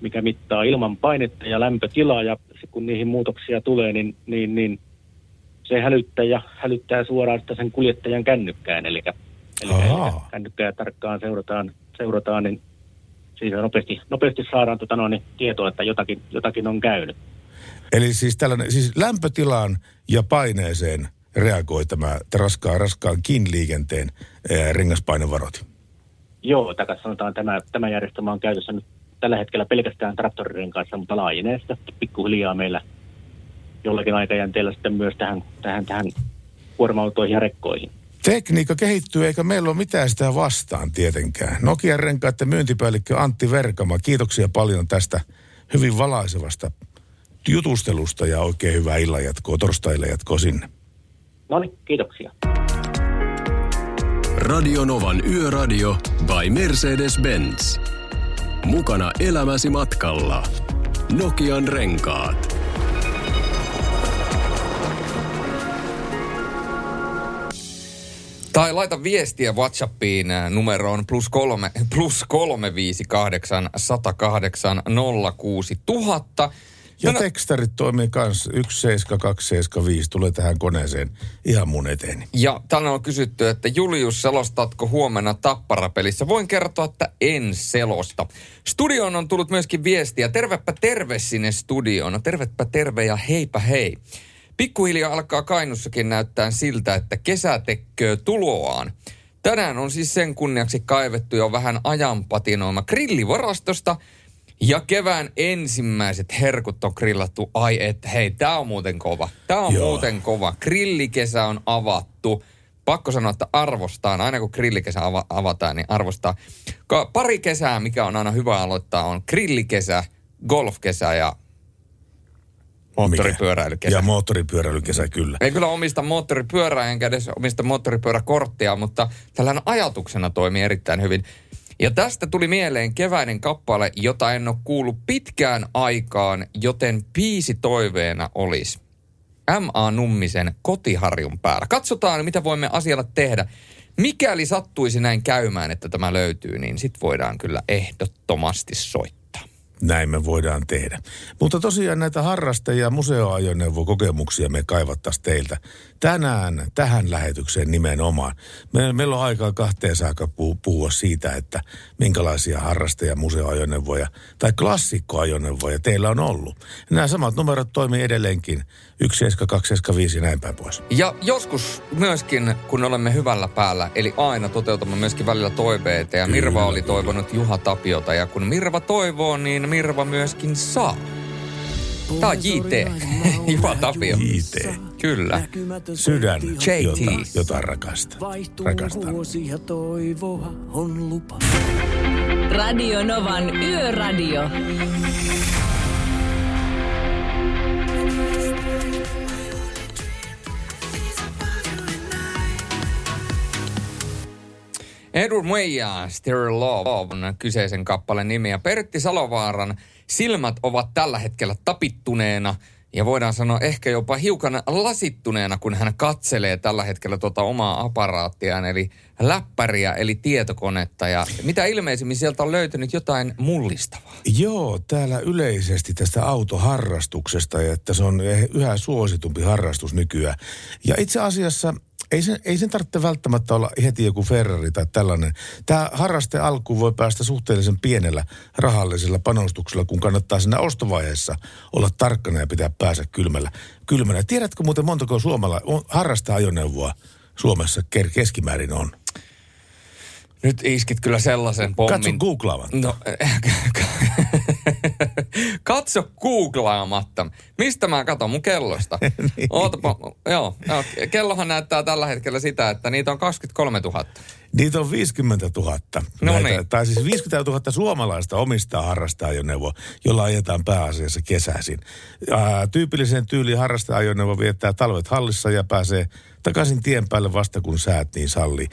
mikä mittaa ilman painetta ja lämpötilaa. Ja kun niihin muutoksia tulee, niin, niin, niin se hälyttää ja hälyttää suoraan sen kuljettajan kännykkään. Eli, eli Ahaa. kännykkää tarkkaan seurataan, seurataan niin siitä nopeasti, nopeasti saadaan tota noin, niin tietoa, että jotakin, jotakin on käynyt. Eli siis tällainen, siis lämpötilaan ja paineeseen reagoi tämä raskaan, raskaankin liikenteen ää, rengaspainevarot. Joo, tai sanotaan tämä, tämä järjestelmä on käytössä nyt tällä hetkellä pelkästään traktoriren kanssa, mutta laajenee sitä pikkuhiljaa meillä jollakin aikajänteellä sitten myös tähän, tähän, tähän kuorma-autoihin ja rekkoihin. Tekniikka kehittyy eikä meillä ole mitään sitä vastaan tietenkään. Nokian renkaiden myyntipäällikkö Antti Verkama, kiitoksia paljon tästä hyvin valaisevasta jutustelusta ja oikein hyvää illanjatkoa, torstaille jatkoa sinne. No niin, kiitoksia. Radionovan Yöradio by Mercedes-Benz. Mukana elämäsi matkalla. Nokian renkaat. Tai laita viestiä WhatsAppiin äh, numeroon plus, kolme, plus 358 108 06 000. Ja No, tekstarit toimii kanssa 17275 tulee tähän koneeseen ihan mun eteeni. Ja tänne on kysytty, että Julius, selostatko huomenna tapparapelissä? Voin kertoa, että en selosta. Studioon on tullut myöskin viestiä. Tervepä terve sinne studioon. No, tervepä terve ja heipä hei. Pikkuhiljaa alkaa Kainussakin näyttää siltä, että kesä tekköö tuloaan. Tänään on siis sen kunniaksi kaivettu jo vähän ajanpatinoima grillivarastosta ja kevään ensimmäiset herkut on grillattu. Ai et, hei, tää on muuten kova. Tää on Joo. muuten kova. Grillikesä on avattu. Pakko sanoa, että arvostaan. Aina kun grillikesä ava- avataan, niin arvostaa. Pari kesää, mikä on aina hyvä aloittaa, on grillikesä, golfkesä ja moottoripyöräilykesä. Ja moottoripyöräilykesä kyllä. En kyllä omista moottoripyörää, enkä edes omista moottoripyöräkorttia, mutta tällainen ajatuksena toimii erittäin hyvin. Ja tästä tuli mieleen keväinen kappale, jota en ole kuullut pitkään aikaan, joten biisi toiveena olisi M.A. Nummisen kotiharjun päällä. Katsotaan, mitä voimme asialla tehdä. Mikäli sattuisi näin käymään, että tämä löytyy, niin sit voidaan kyllä ehdottomasti soittaa. Näin me voidaan tehdä. Mutta tosiaan näitä harraste- ja museoajoneuvokokemuksia me kaivattaisiin teiltä tänään tähän lähetykseen nimenomaan. Me, meillä on aikaa kahteen saakka puh- puhua siitä, että minkälaisia harraste- ja museoajoneuvoja tai klassikkoajoneuvoja teillä on ollut. Nämä samat numerot toimii edelleenkin 17275 ja näin päin pois. Ja joskus myöskin, kun olemme hyvällä päällä, eli aina toteutamme myöskin välillä toiveita. Ja Mirva oli toivonut Juha Tapiota, ja kun Mirva toivoo, niin Mirva myöskin saa. Tää on JT, Juha Tapio. JT. Kyllä. Sydän, JT. jota, jota rakastan. Rakastan. vuosi ja toivoa on lupa. Radio Novan Yöradio. Edward Mueja, Still Love on kyseisen kappaleen nimi. Ja Pertti Salovaaran silmät ovat tällä hetkellä tapittuneena ja voidaan sanoa ehkä jopa hiukan lasittuneena, kun hän katselee tällä hetkellä tuota omaa aparaattiaan, eli läppäriä, eli tietokonetta. Ja mitä ilmeisimmin sieltä on löytynyt jotain mullistavaa. Joo, täällä yleisesti tästä autoharrastuksesta ja että se on yhä suositumpi harrastus nykyään. Ja itse asiassa ei sen, ei sen tarvitse välttämättä olla heti joku Ferrari tai tällainen. Tämä harraste alkuun voi päästä suhteellisen pienellä rahallisella panostuksella, kun kannattaa siinä ostovaiheessa olla tarkkana ja pitää päänsä kylmällä. kylmänä. Tiedätkö muuten montako suomala on harrasta-ajoneuvoa Suomessa keskimäärin on? Nyt iskit kyllä sellaisen pommin. Katso googlaamaan. No, katso googlaamatta. Mistä mä katon mun kellosta? Niin. Ootapa, joo, joo, kellohan näyttää tällä hetkellä sitä, että niitä on 23 000. Niitä on 50 000. No Näitä, niin. Tai siis 50 000 suomalaista omistaa harrasta-ajoneuvoa, jolla ajetaan pääasiassa kesäisin. Ää, tyypillisen tyyliin harrasta-ajoneuvo viettää talvet hallissa ja pääsee takaisin tien päälle vasta kun säät niin salli.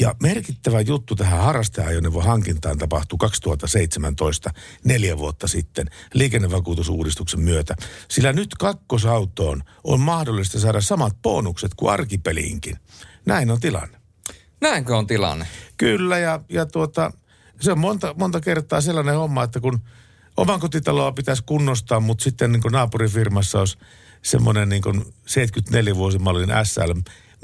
Ja merkittävä juttu tähän harrasteajoneuvon hankintaan tapahtui 2017, neljä vuotta sitten, liikennevakuutusuudistuksen myötä. Sillä nyt kakkosautoon on mahdollista saada samat bonukset kuin arkipeliinkin. Näin on tilanne. Näinkö on tilanne? Kyllä, ja, ja tuota, se on monta, monta kertaa sellainen homma, että kun oman kotitaloa pitäisi kunnostaa, mutta sitten niin kuin naapurifirmassa olisi semmoinen niin kuin 74-vuosimallin SL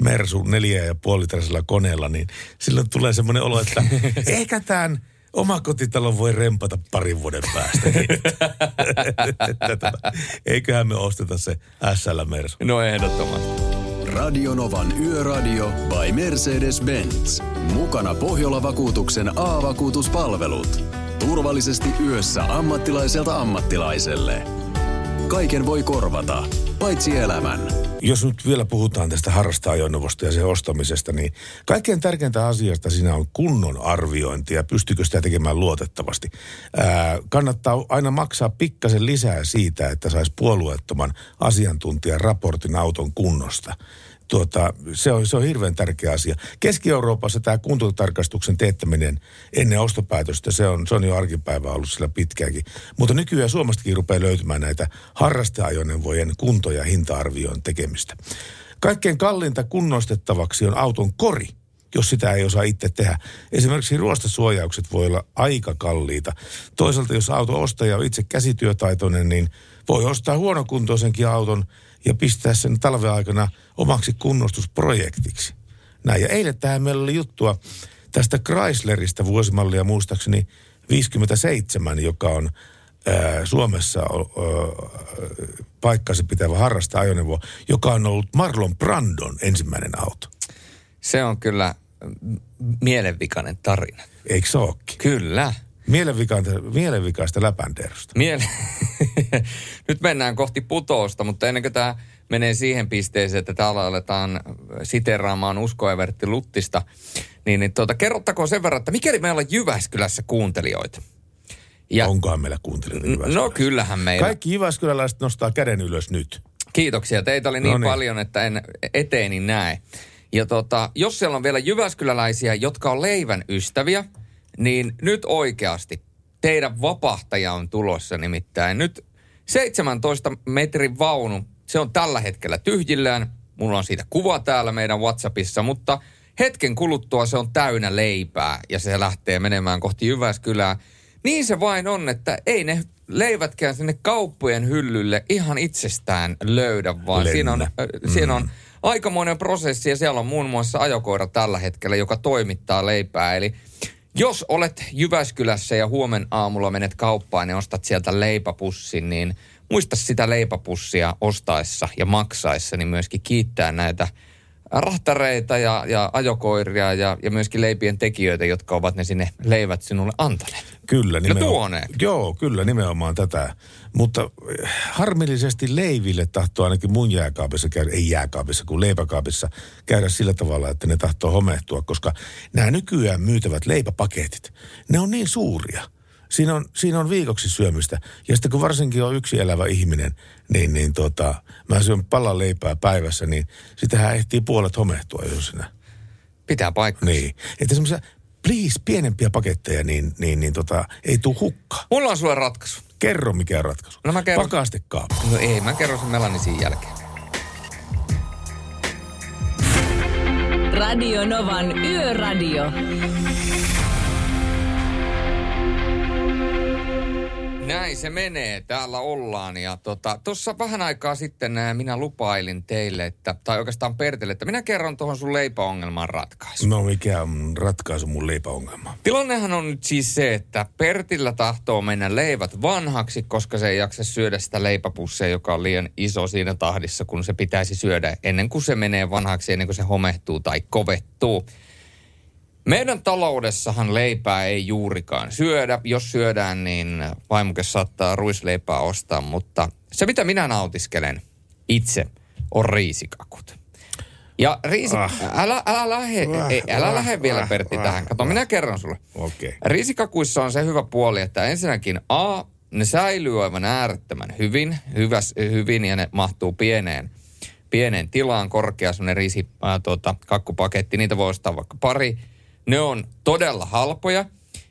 Mersu neljä ja puolitraisella koneella, niin silloin tulee semmoinen olo, että ehkä tämän omakotitalo voi rempata parin vuoden päästä. Eiköhän me osteta se SL Mersu. No ehdottomasti. Radionovan Yöradio by Mercedes-Benz. Mukana Pohjola-vakuutuksen A-vakuutuspalvelut. Turvallisesti yössä ammattilaiselta ammattilaiselle. Kaiken voi korvata, paitsi elämän. Jos nyt vielä puhutaan tästä harrasta-ajoneuvosta ja sen ostamisesta, niin kaikkein tärkeintä asiasta siinä on kunnon arviointi ja pystyykö sitä tekemään luotettavasti. Ää, kannattaa aina maksaa pikkasen lisää siitä, että saisi puolueettoman asiantuntijan raportin auton kunnosta tuota, se, on, se on hirveän tärkeä asia. Keski-Euroopassa tämä kuntotarkastuksen teettäminen ennen ostopäätöstä, se on, se on jo arkipäivä ollut sillä pitkäänkin. Mutta nykyään Suomestakin rupeaa löytymään näitä harrasteajoneuvojen kunto- ja hinta-arvion tekemistä. Kaikkein kalliinta kunnostettavaksi on auton kori jos sitä ei osaa itse tehdä. Esimerkiksi ruostasuojaukset voi olla aika kalliita. Toisaalta jos auto ostaja on itse käsityötaitoinen, niin voi ostaa huonokuntoisenkin auton – ja pistää sen talven aikana omaksi kunnostusprojektiksi. Näin. Ja eilen tähän meillä oli juttua tästä Chryslerista vuosimallia muistaakseni 57, joka on ää, Suomessa ää, paikkansa pitävä harrasta ajoneuvo, joka on ollut Marlon Brandon ensimmäinen auto. Se on kyllä mielenvikainen tarina. Eikö se ookin? Kyllä. Mielenvikaista, mielenvikaista läpänderosta. Miele... Nyt mennään kohti putousta, mutta ennen kuin tämä menee siihen pisteeseen, että täällä aletaan siteraamaan Usko Evertti Luttista, niin, niin tuota, kerrottakoon sen verran, että mikäli meillä on Jyväskylässä kuuntelijoita. Ja, Onkohan meillä kuuntelijoita Jyväskylässä? No kyllähän meillä. Kaikki Jyväskyläläiset nostaa käden ylös nyt. Kiitoksia. Teitä oli niin, no niin. paljon, että en eteeni näe. Ja tota, jos siellä on vielä Jyväskyläläisiä, jotka on leivän ystäviä – niin nyt oikeasti teidän vapahtaja on tulossa nimittäin. Nyt 17 metrin vaunu, se on tällä hetkellä tyhjillään. Mulla on siitä kuva täällä meidän WhatsAppissa, mutta hetken kuluttua se on täynnä leipää ja se lähtee menemään kohti Jyväskylää. Niin se vain on, että ei ne leivätkään sinne kauppojen hyllylle ihan itsestään löydä, vaan siinä on, mm. siinä on aikamoinen prosessi ja siellä on muun muassa ajokoira tällä hetkellä, joka toimittaa leipää. Eli jos olet Jyväskylässä ja huomen aamulla menet kauppaan ja ostat sieltä leipäpussin, niin muista sitä leipäpussia ostaessa ja maksaessa, niin myöskin kiittää näitä rahtareita ja, ja ajokoiria ja, ja myöskin leipien tekijöitä, jotka ovat ne sinne leivät sinulle antaneet. Kyllä, nimenomaan. Ja Joo, kyllä, nimenomaan tätä. Mutta eh, harmillisesti leiville tahtoo ainakin mun jääkaapissa käydä, ei jääkaapissa, kuin leipäkaapissa käydä sillä tavalla, että ne tahtoo homehtua, koska nämä nykyään myytävät leipäpaketit, ne on niin suuria – siinä on, siinä on viikoksi syömistä. Ja sitten kun varsinkin on yksi elävä ihminen, niin, niin tota, mä syön palan leipää päivässä, niin sitähän ehtii puolet homehtua, jos sinä. Pitää paikkaa. Niin. Että semmoisia, please, pienempiä paketteja, niin, niin, niin tota, ei tule hukkaa. Mulla on sulle ratkaisu. Kerro, mikä on ratkaisu. No mä kerron. Pakastekaappi. No ei, mä kerron sen Melanisin jälkeen. Radio Novan Yöradio. Näin se menee, täällä ollaan. Ja tuossa tota, vähän aikaa sitten minä lupailin teille, että, tai oikeastaan Pertille, että minä kerron tuohon sun leipäongelmaan ratkaisu. No mikä on ratkaisu mun leipäongelmaan? Tilannehan on nyt siis se, että Pertillä tahtoo mennä leivät vanhaksi, koska se ei jaksa syödä sitä leipäpussia, joka on liian iso siinä tahdissa, kun se pitäisi syödä ennen kuin se menee vanhaksi, ennen kuin se homehtuu tai kovettuu. Meidän taloudessahan leipää ei juurikaan syödä. Jos syödään, niin vaimoke saattaa ruisleipää ostaa, mutta se mitä minä nautiskelen itse on riisikakut. Ja riisi... Ah. Älä, älä lähde, ah, ei, älä ah, lähde vielä ah, Pertti ah, tähän. Kato, ah, minä kerron sulle. Okay. Riisikakuissa on se hyvä puoli, että ensinnäkin A, ne säilyy aivan äärettömän hyvin, hyväs, hyvin ja ne mahtuu pieneen pienen tilaan, korkea semmoinen riisi ää, tuota, kakkupaketti, niitä voi ostaa vaikka pari. Ne on todella halpoja.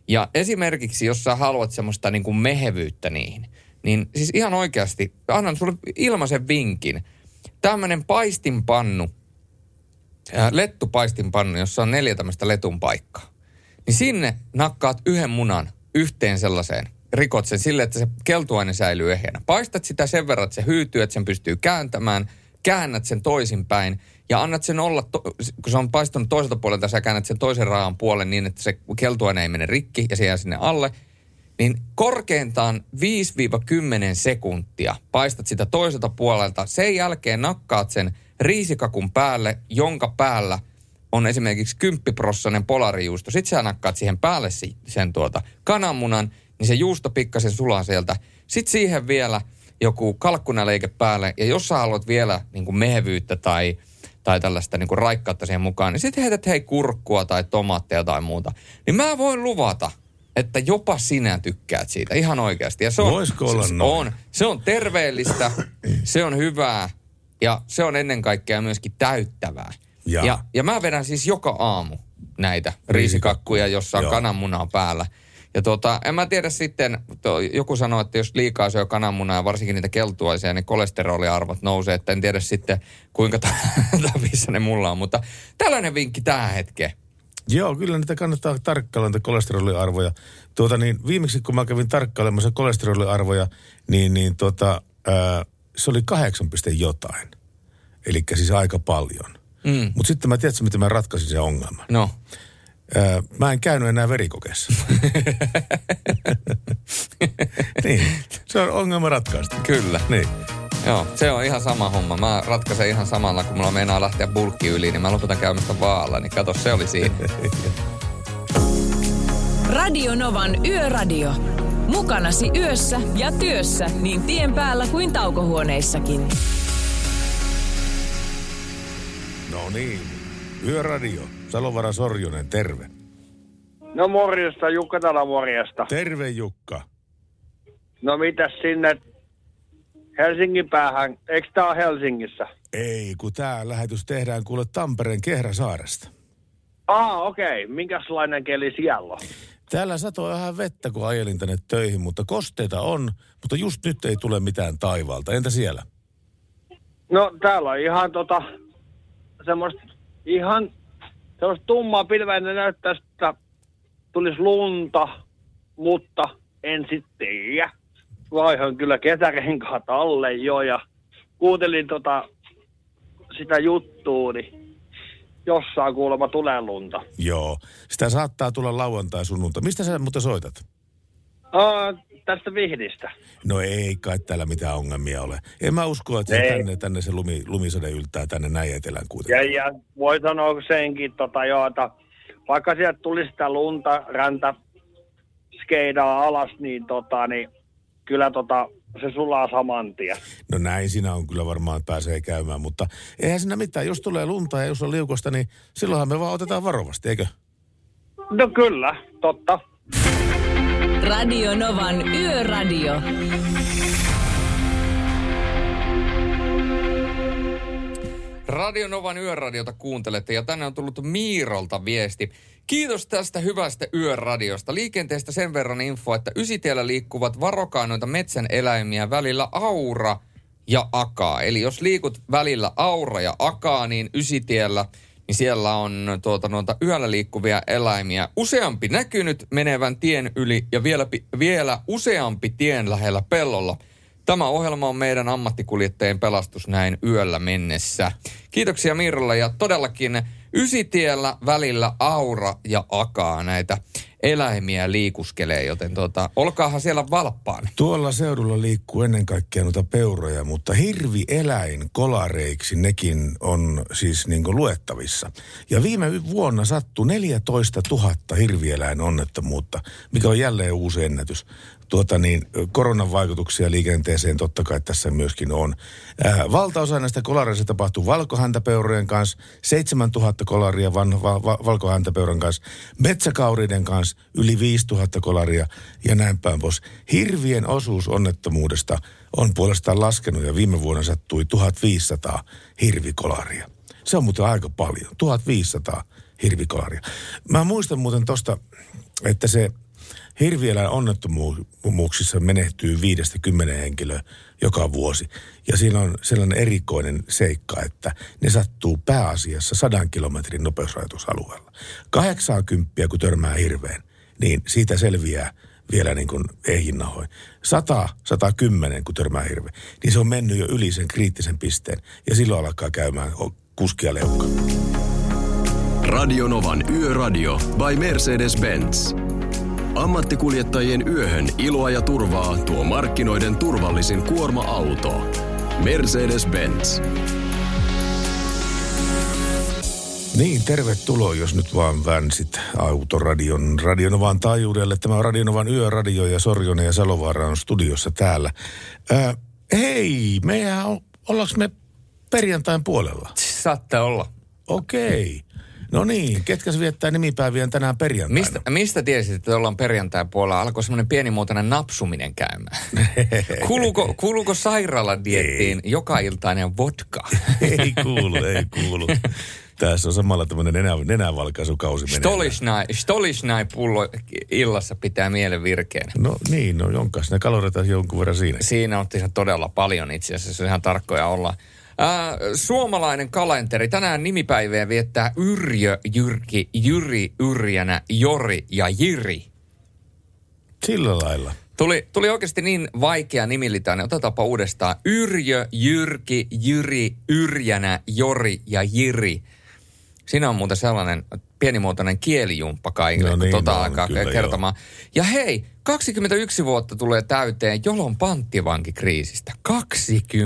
Ja esimerkiksi, jos sä haluat semmoista niin kuin mehevyyttä niihin, niin siis ihan oikeasti, annan sulle ilmaisen vinkin. Tämmöinen paistinpannu, ää, lettupaistinpannu, jossa on neljä tämmöistä letun paikkaa. Niin sinne nakkaat yhden munan yhteen sellaiseen, rikot sen sille, että se keltuaine säilyy ehjänä. Paistat sitä sen verran, että se hyytyy, että sen pystyy kääntämään, käännät sen toisinpäin ja annat sen olla, to, kun se on paistunut toiselta puolelta, sä käännät sen toisen raahan puolen niin, että se keltuaine ei mene rikki ja se jää sinne alle. Niin korkeintaan 5-10 sekuntia paistat sitä toiselta puolelta. Sen jälkeen nakkaat sen riisikakun päälle, jonka päällä on esimerkiksi kymppiprossainen polarijuusto. Sitten sä nakkaat siihen päälle sen tuota kananmunan, niin se juusto pikkasen sulaa sieltä. Sitten siihen vielä joku kalkkunaleike päälle, ja jos sä haluat vielä niin kuin mehevyyttä tai, tai tällaista niin kuin raikkautta siihen mukaan, niin sitten heität hei kurkkua tai tomaatteja tai muuta. Niin mä voin luvata, että jopa sinä tykkäät siitä ihan oikeasti. Ja se on, Voisiko olla se, noin? on, se on terveellistä, se on hyvää ja se on ennen kaikkea myöskin täyttävää. Ja. Ja, ja mä vedän siis joka aamu näitä riisikakkuja, jossa on kananmunaa päällä. Ja tota, en mä tiedä sitten, to, joku sanoo, että jos liikaa syö kananmunaa, varsinkin niitä keltuaisia, niin kolesteroliarvot nousee, että en tiedä sitten kuinka tavissa ne mulla on. Mutta tällainen vinkki tähän hetkeen. Joo, kyllä niitä kannattaa tarkkailla, niitä kolesteroliarvoja. Tuota niin, viimeksi kun mä kävin tarkkailemassa kolesteroliarvoja, niin, niin tota, ää, se oli kahdeksan piste jotain. Eli siis aika paljon. Mm. Mutta sitten mä tiedätkö, miten mä ratkaisin sen ongelman. No, Mä en käynyt enää verikokeessa. niin, se on ongelma ratkaista. kyllä. Niin. Joo, se on ihan sama homma. Mä ratkaisen ihan samalla, kun mulla meinaa lähteä bulkki yli, niin mä lopetan käymästä vaalla. Niin kato, se oli siinä. Radio Novan Yöradio. Mukanasi yössä ja työssä niin tien päällä kuin taukohuoneissakin. No niin, Yöradio. Salovara Sorjonen, terve. No morjesta, Jukka täällä morjesta. Terve Jukka. No mitäs sinne Helsingin päähän, eikö tää ole Helsingissä? Ei, kun tämä lähetys tehdään kuule Tampereen Kehräsaaresta. Ah, okei. Okay. Minkälainen keli siellä on? Täällä satoi vähän vettä, kun ajelin tänne töihin, mutta kosteita on, mutta just nyt ei tule mitään taivaalta. Entä siellä? No täällä on ihan tota, semmoista, ihan semmoista tummaa pilveä, näyttää, että tulisi lunta, mutta en sitten tiedä. Vaihoin kyllä kesärenkaat alle jo ja kuuntelin tota, sitä juttua, niin jossain kuulemma tulee lunta. Joo, sitä saattaa tulla lauantai sunnunta. Mistä sä muuten soitat? Aa, tästä Vihdistä. No ei kai täällä mitään ongelmia ole. En mä usko, että se Ei. tänne, tänne se lumi, lumisade yltää tänne näin etelään kuitenkin. Ja, ja voi sanoa senkin, tota, joo, että vaikka sieltä tulisi sitä lunta, räntä, skeidaa alas, niin, tota, niin kyllä tota, se sulaa saman tien. No näin siinä on kyllä varmaan pääsee käymään, mutta eihän siinä mitään. Jos tulee lunta ja jos on liukosta, niin silloinhan me vaan otetaan varovasti, eikö? No kyllä, totta. Radio Novan Yöradio. Radio Novan yöradiota kuuntelette ja tänne on tullut Miirolta viesti. Kiitos tästä hyvästä yöradiosta. Liikenteestä sen verran info, että ysitiellä liikkuvat varokaa noita metsän eläimiä välillä aura ja akaa. Eli jos liikut välillä aura ja akaa, niin ysitiellä niin siellä on tuota, noita yöllä liikkuvia eläimiä. Useampi näkynyt menevän tien yli ja vielä, vielä useampi tien lähellä pellolla. Tämä ohjelma on meidän ammattikuljettajien pelastus näin yöllä mennessä. Kiitoksia Mirralla ja todellakin ysitiellä välillä aura ja akaa näitä eläimiä liikuskelee, joten tuota, olkaahan siellä valppaan. Tuolla seudulla liikkuu ennen kaikkea noita peuroja, mutta hirvieläin kolareiksi nekin on siis niin luettavissa. Ja viime vuonna sattui 14 000 hirvieläin onnettomuutta, mikä on jälleen uusi ennätys. Tuota niin, koronan vaikutuksia liikenteeseen totta kai tässä myöskin on. Ää, valtaosa näistä kolareista tapahtuu valkohäntäpeurojen kanssa, 7000 kolaria va, va, valkohäntäpeuran kanssa, metsäkauriiden kanssa yli 5000 kolaria ja näin päin pois. Hirvien osuus onnettomuudesta on puolestaan laskenut ja viime vuonna sattui 1500 hirvikolaria. Se on muuten aika paljon, 1500 hirvikolaria. Mä muistan muuten tosta, että se hirvieläin onnettomuuksissa menehtyy viidestä kymmenen henkilöä joka vuosi. Ja siinä on sellainen erikoinen seikka, että ne sattuu pääasiassa sadan kilometrin nopeusrajoitusalueella. 80, kun törmää hirveen, niin siitä selviää vielä niin kuin eihinnahoin. 100, 110, kun törmää hirve, niin se on mennyt jo yli sen kriittisen pisteen. Ja silloin alkaa käymään kuskia leukka. Radionovan Yöradio by Mercedes-Benz. Ammattikuljettajien yöhön iloa ja turvaa tuo markkinoiden turvallisin kuorma-auto. Mercedes-Benz. Niin, tervetuloa, jos nyt vaan vänsit Autoradion Radionovan taajuudelle. Tämä on Radionovan yöradio ja Sorjonen ja Salovaara on studiossa täällä. Ää, hei, mehän on, ollaanko me perjantain puolella? Saatte olla. Okei. No niin, ketkä se viettää nimipäiviään tänään perjantaina? Mistä, mistä tiesit, että ollaan perjantai puolella? Alkoi semmoinen pienimuotoinen napsuminen käymään. kuuluuko, kuuluuko sairaaladiettiin joka iltainen vodka? ei kuulu, ei kuulu. Tässä on samalla tämmöinen nenä, nenävalkaisukausi Stolisnai, Stolisnai pullo illassa pitää mielen virkeänä. No niin, no jonkas ne kaloreita jonkun verran siinä. Siinä on todella paljon itse asiassa, ihan tarkkoja olla. Äh, suomalainen kalenteri. Tänään nimipäivää viettää Yrjö, Jyrki, Jyri, Yrjänä, Jori ja Jiri. Sillä lailla. Tuli, tuli oikeasti niin vaikea nimilitainen. Otetaanpa uudestaan. Yrjö, Jyrki, Jyri, Yrjänä, Jori ja Jiri. Siinä on muuten sellainen pienimuotoinen kielijumppa kaikille, no niin, tota no, alkaa kertomaan. Joo. Ja hei, 21 vuotta tulee täyteen Jolon panttivankikriisistä. 21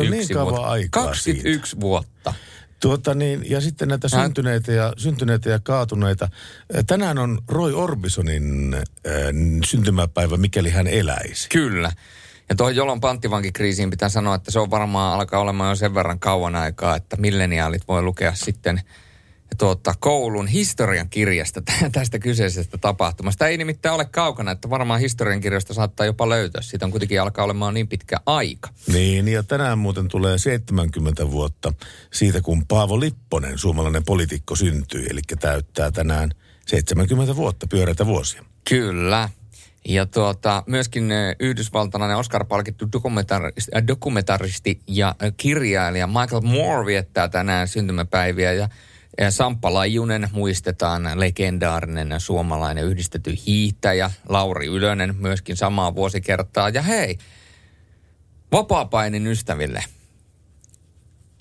on niin vuotta. Aikaa 21 siitä. vuotta. Tuota niin, ja sitten näitä Hän... syntyneitä ja, syntyneitä ja kaatuneita. Tänään on Roy Orbisonin äh, syntymäpäivä, mikäli hän eläisi. Kyllä. Ja tuohon Jolon panttivankikriisiin pitää sanoa, että se on varmaan alkaa olemaan jo sen verran kauan aikaa, että milleniaalit voi lukea sitten – tuota, koulun historian kirjasta tästä kyseisestä tapahtumasta. Ei nimittäin ole kaukana, että varmaan historian kirjasta saattaa jopa löytää. Siitä on kuitenkin alkaa olemaan niin pitkä aika. Niin, ja tänään muuten tulee 70 vuotta siitä, kun Paavo Lipponen, suomalainen poliitikko, syntyi. Eli täyttää tänään 70 vuotta, pyöreitä vuosia. Kyllä. Ja tuota, myöskin yhdysvaltalainen Oscar-palkittu dokumentaristi, dokumentaristi ja kirjailija Michael Moore viettää tänään syntymäpäiviä. Ja Samppa Lajunen muistetaan, legendaarinen suomalainen yhdistetty hiihtäjä. Lauri Ylönen myöskin samaa vuosikertaa. Ja hei, vapaapainin ystäville.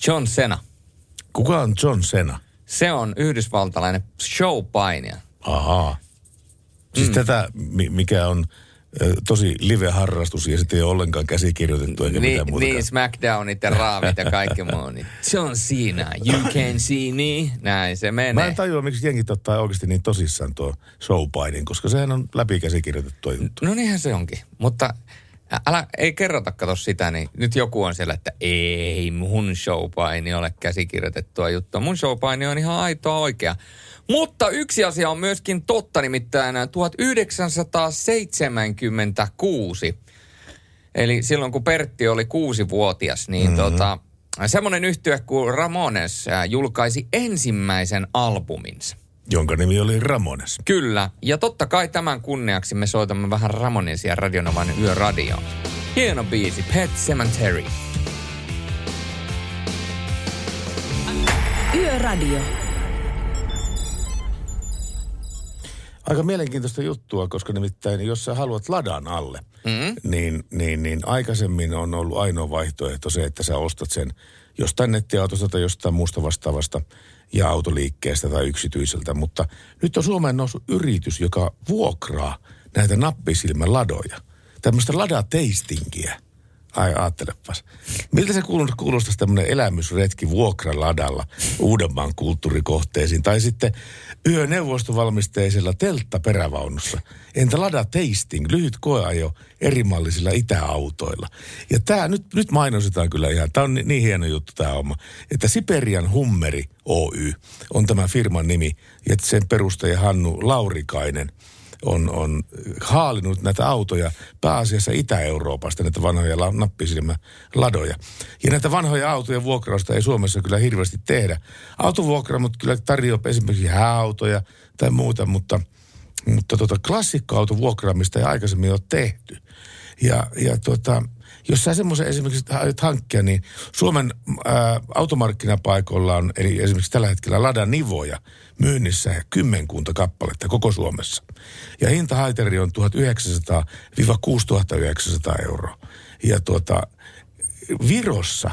John Sena. Kuka on John Sena? Se on yhdysvaltalainen showpainija. Ahaa. Siis mm. tätä, mikä on tosi live-harrastus ja sitten ei ole ollenkaan käsikirjoitettu eikä niin, mitään muuta. Niin, SmackDownit ja Raavit ja kaikki muu. Niin John Cena, you can see me. Näin se menee. Mä en tajua, miksi jengi ottaa oikeasti niin tosissaan tuo showpainin, koska sehän on läpi käsikirjoitettu juttu. No niinhän se onkin, mutta älä, ei kerrota kato sitä, niin nyt joku on siellä, että ei mun showpaini ole käsikirjoitettua juttua. Mun showpaini on ihan aitoa oikea. Mutta yksi asia on myöskin totta, nimittäin 1976. Eli silloin kun Pertti oli kuusivuotias, niin mm-hmm. tota, semmoinen yhtye kuin Ramones julkaisi ensimmäisen albuminsa. Jonka nimi oli Ramones. Kyllä, ja totta kai tämän kunniaksi me soitamme vähän Ramonesia Radionovan yöradioon. Hieno biisi, Pet Cemetery. Yöradio. Aika mielenkiintoista juttua, koska nimittäin jos sä haluat ladan alle, mm-hmm. niin, niin, niin aikaisemmin on ollut ainoa vaihtoehto se, että sä ostat sen jostain nettiautosta tai jostain muusta vastaavasta ja autoliikkeestä tai yksityiseltä. Mutta nyt on Suomeen noussut yritys, joka vuokraa näitä nappisilmäladoja. Tämmöistä ladateistingiä. Ai ajattelepas. Miltä se kuulostaisi tämmöinen elämysretki vuokraladalla Uudenmaan kulttuurikohteisiin tai sitten yöneuvostovalmisteisella telttaperävaunussa. Entä lada tasting, lyhyt koeajo erimallisilla itäautoilla. Ja tämä nyt, nyt mainostetaan kyllä ihan, tämä on niin, niin hieno juttu tämä homma, että Siperian Hummeri Oy on tämä firman nimi ja sen perustaja Hannu Laurikainen – on, on haalinut näitä autoja pääasiassa Itä-Euroopasta, näitä vanhoja la, nappisilmäladoja. Ja näitä vanhoja autoja vuokrausta ei Suomessa kyllä hirveästi tehdä. Autovuokraamot kyllä tarjoaa esimerkiksi hääautoja tai muuta, mutta, mutta tota klassikkoautovuokraamista ei aikaisemmin ole tehty. Ja, ja tota, jos sä semmoisen esimerkiksi aiot hankkia, niin Suomen ää, automarkkinapaikoilla on eli esimerkiksi tällä hetkellä Lada Nivoja myynnissä kymmenkunta kappaletta koko Suomessa. Ja hinta haiteri on 1900-6900 euroa. Ja tuota, Virossa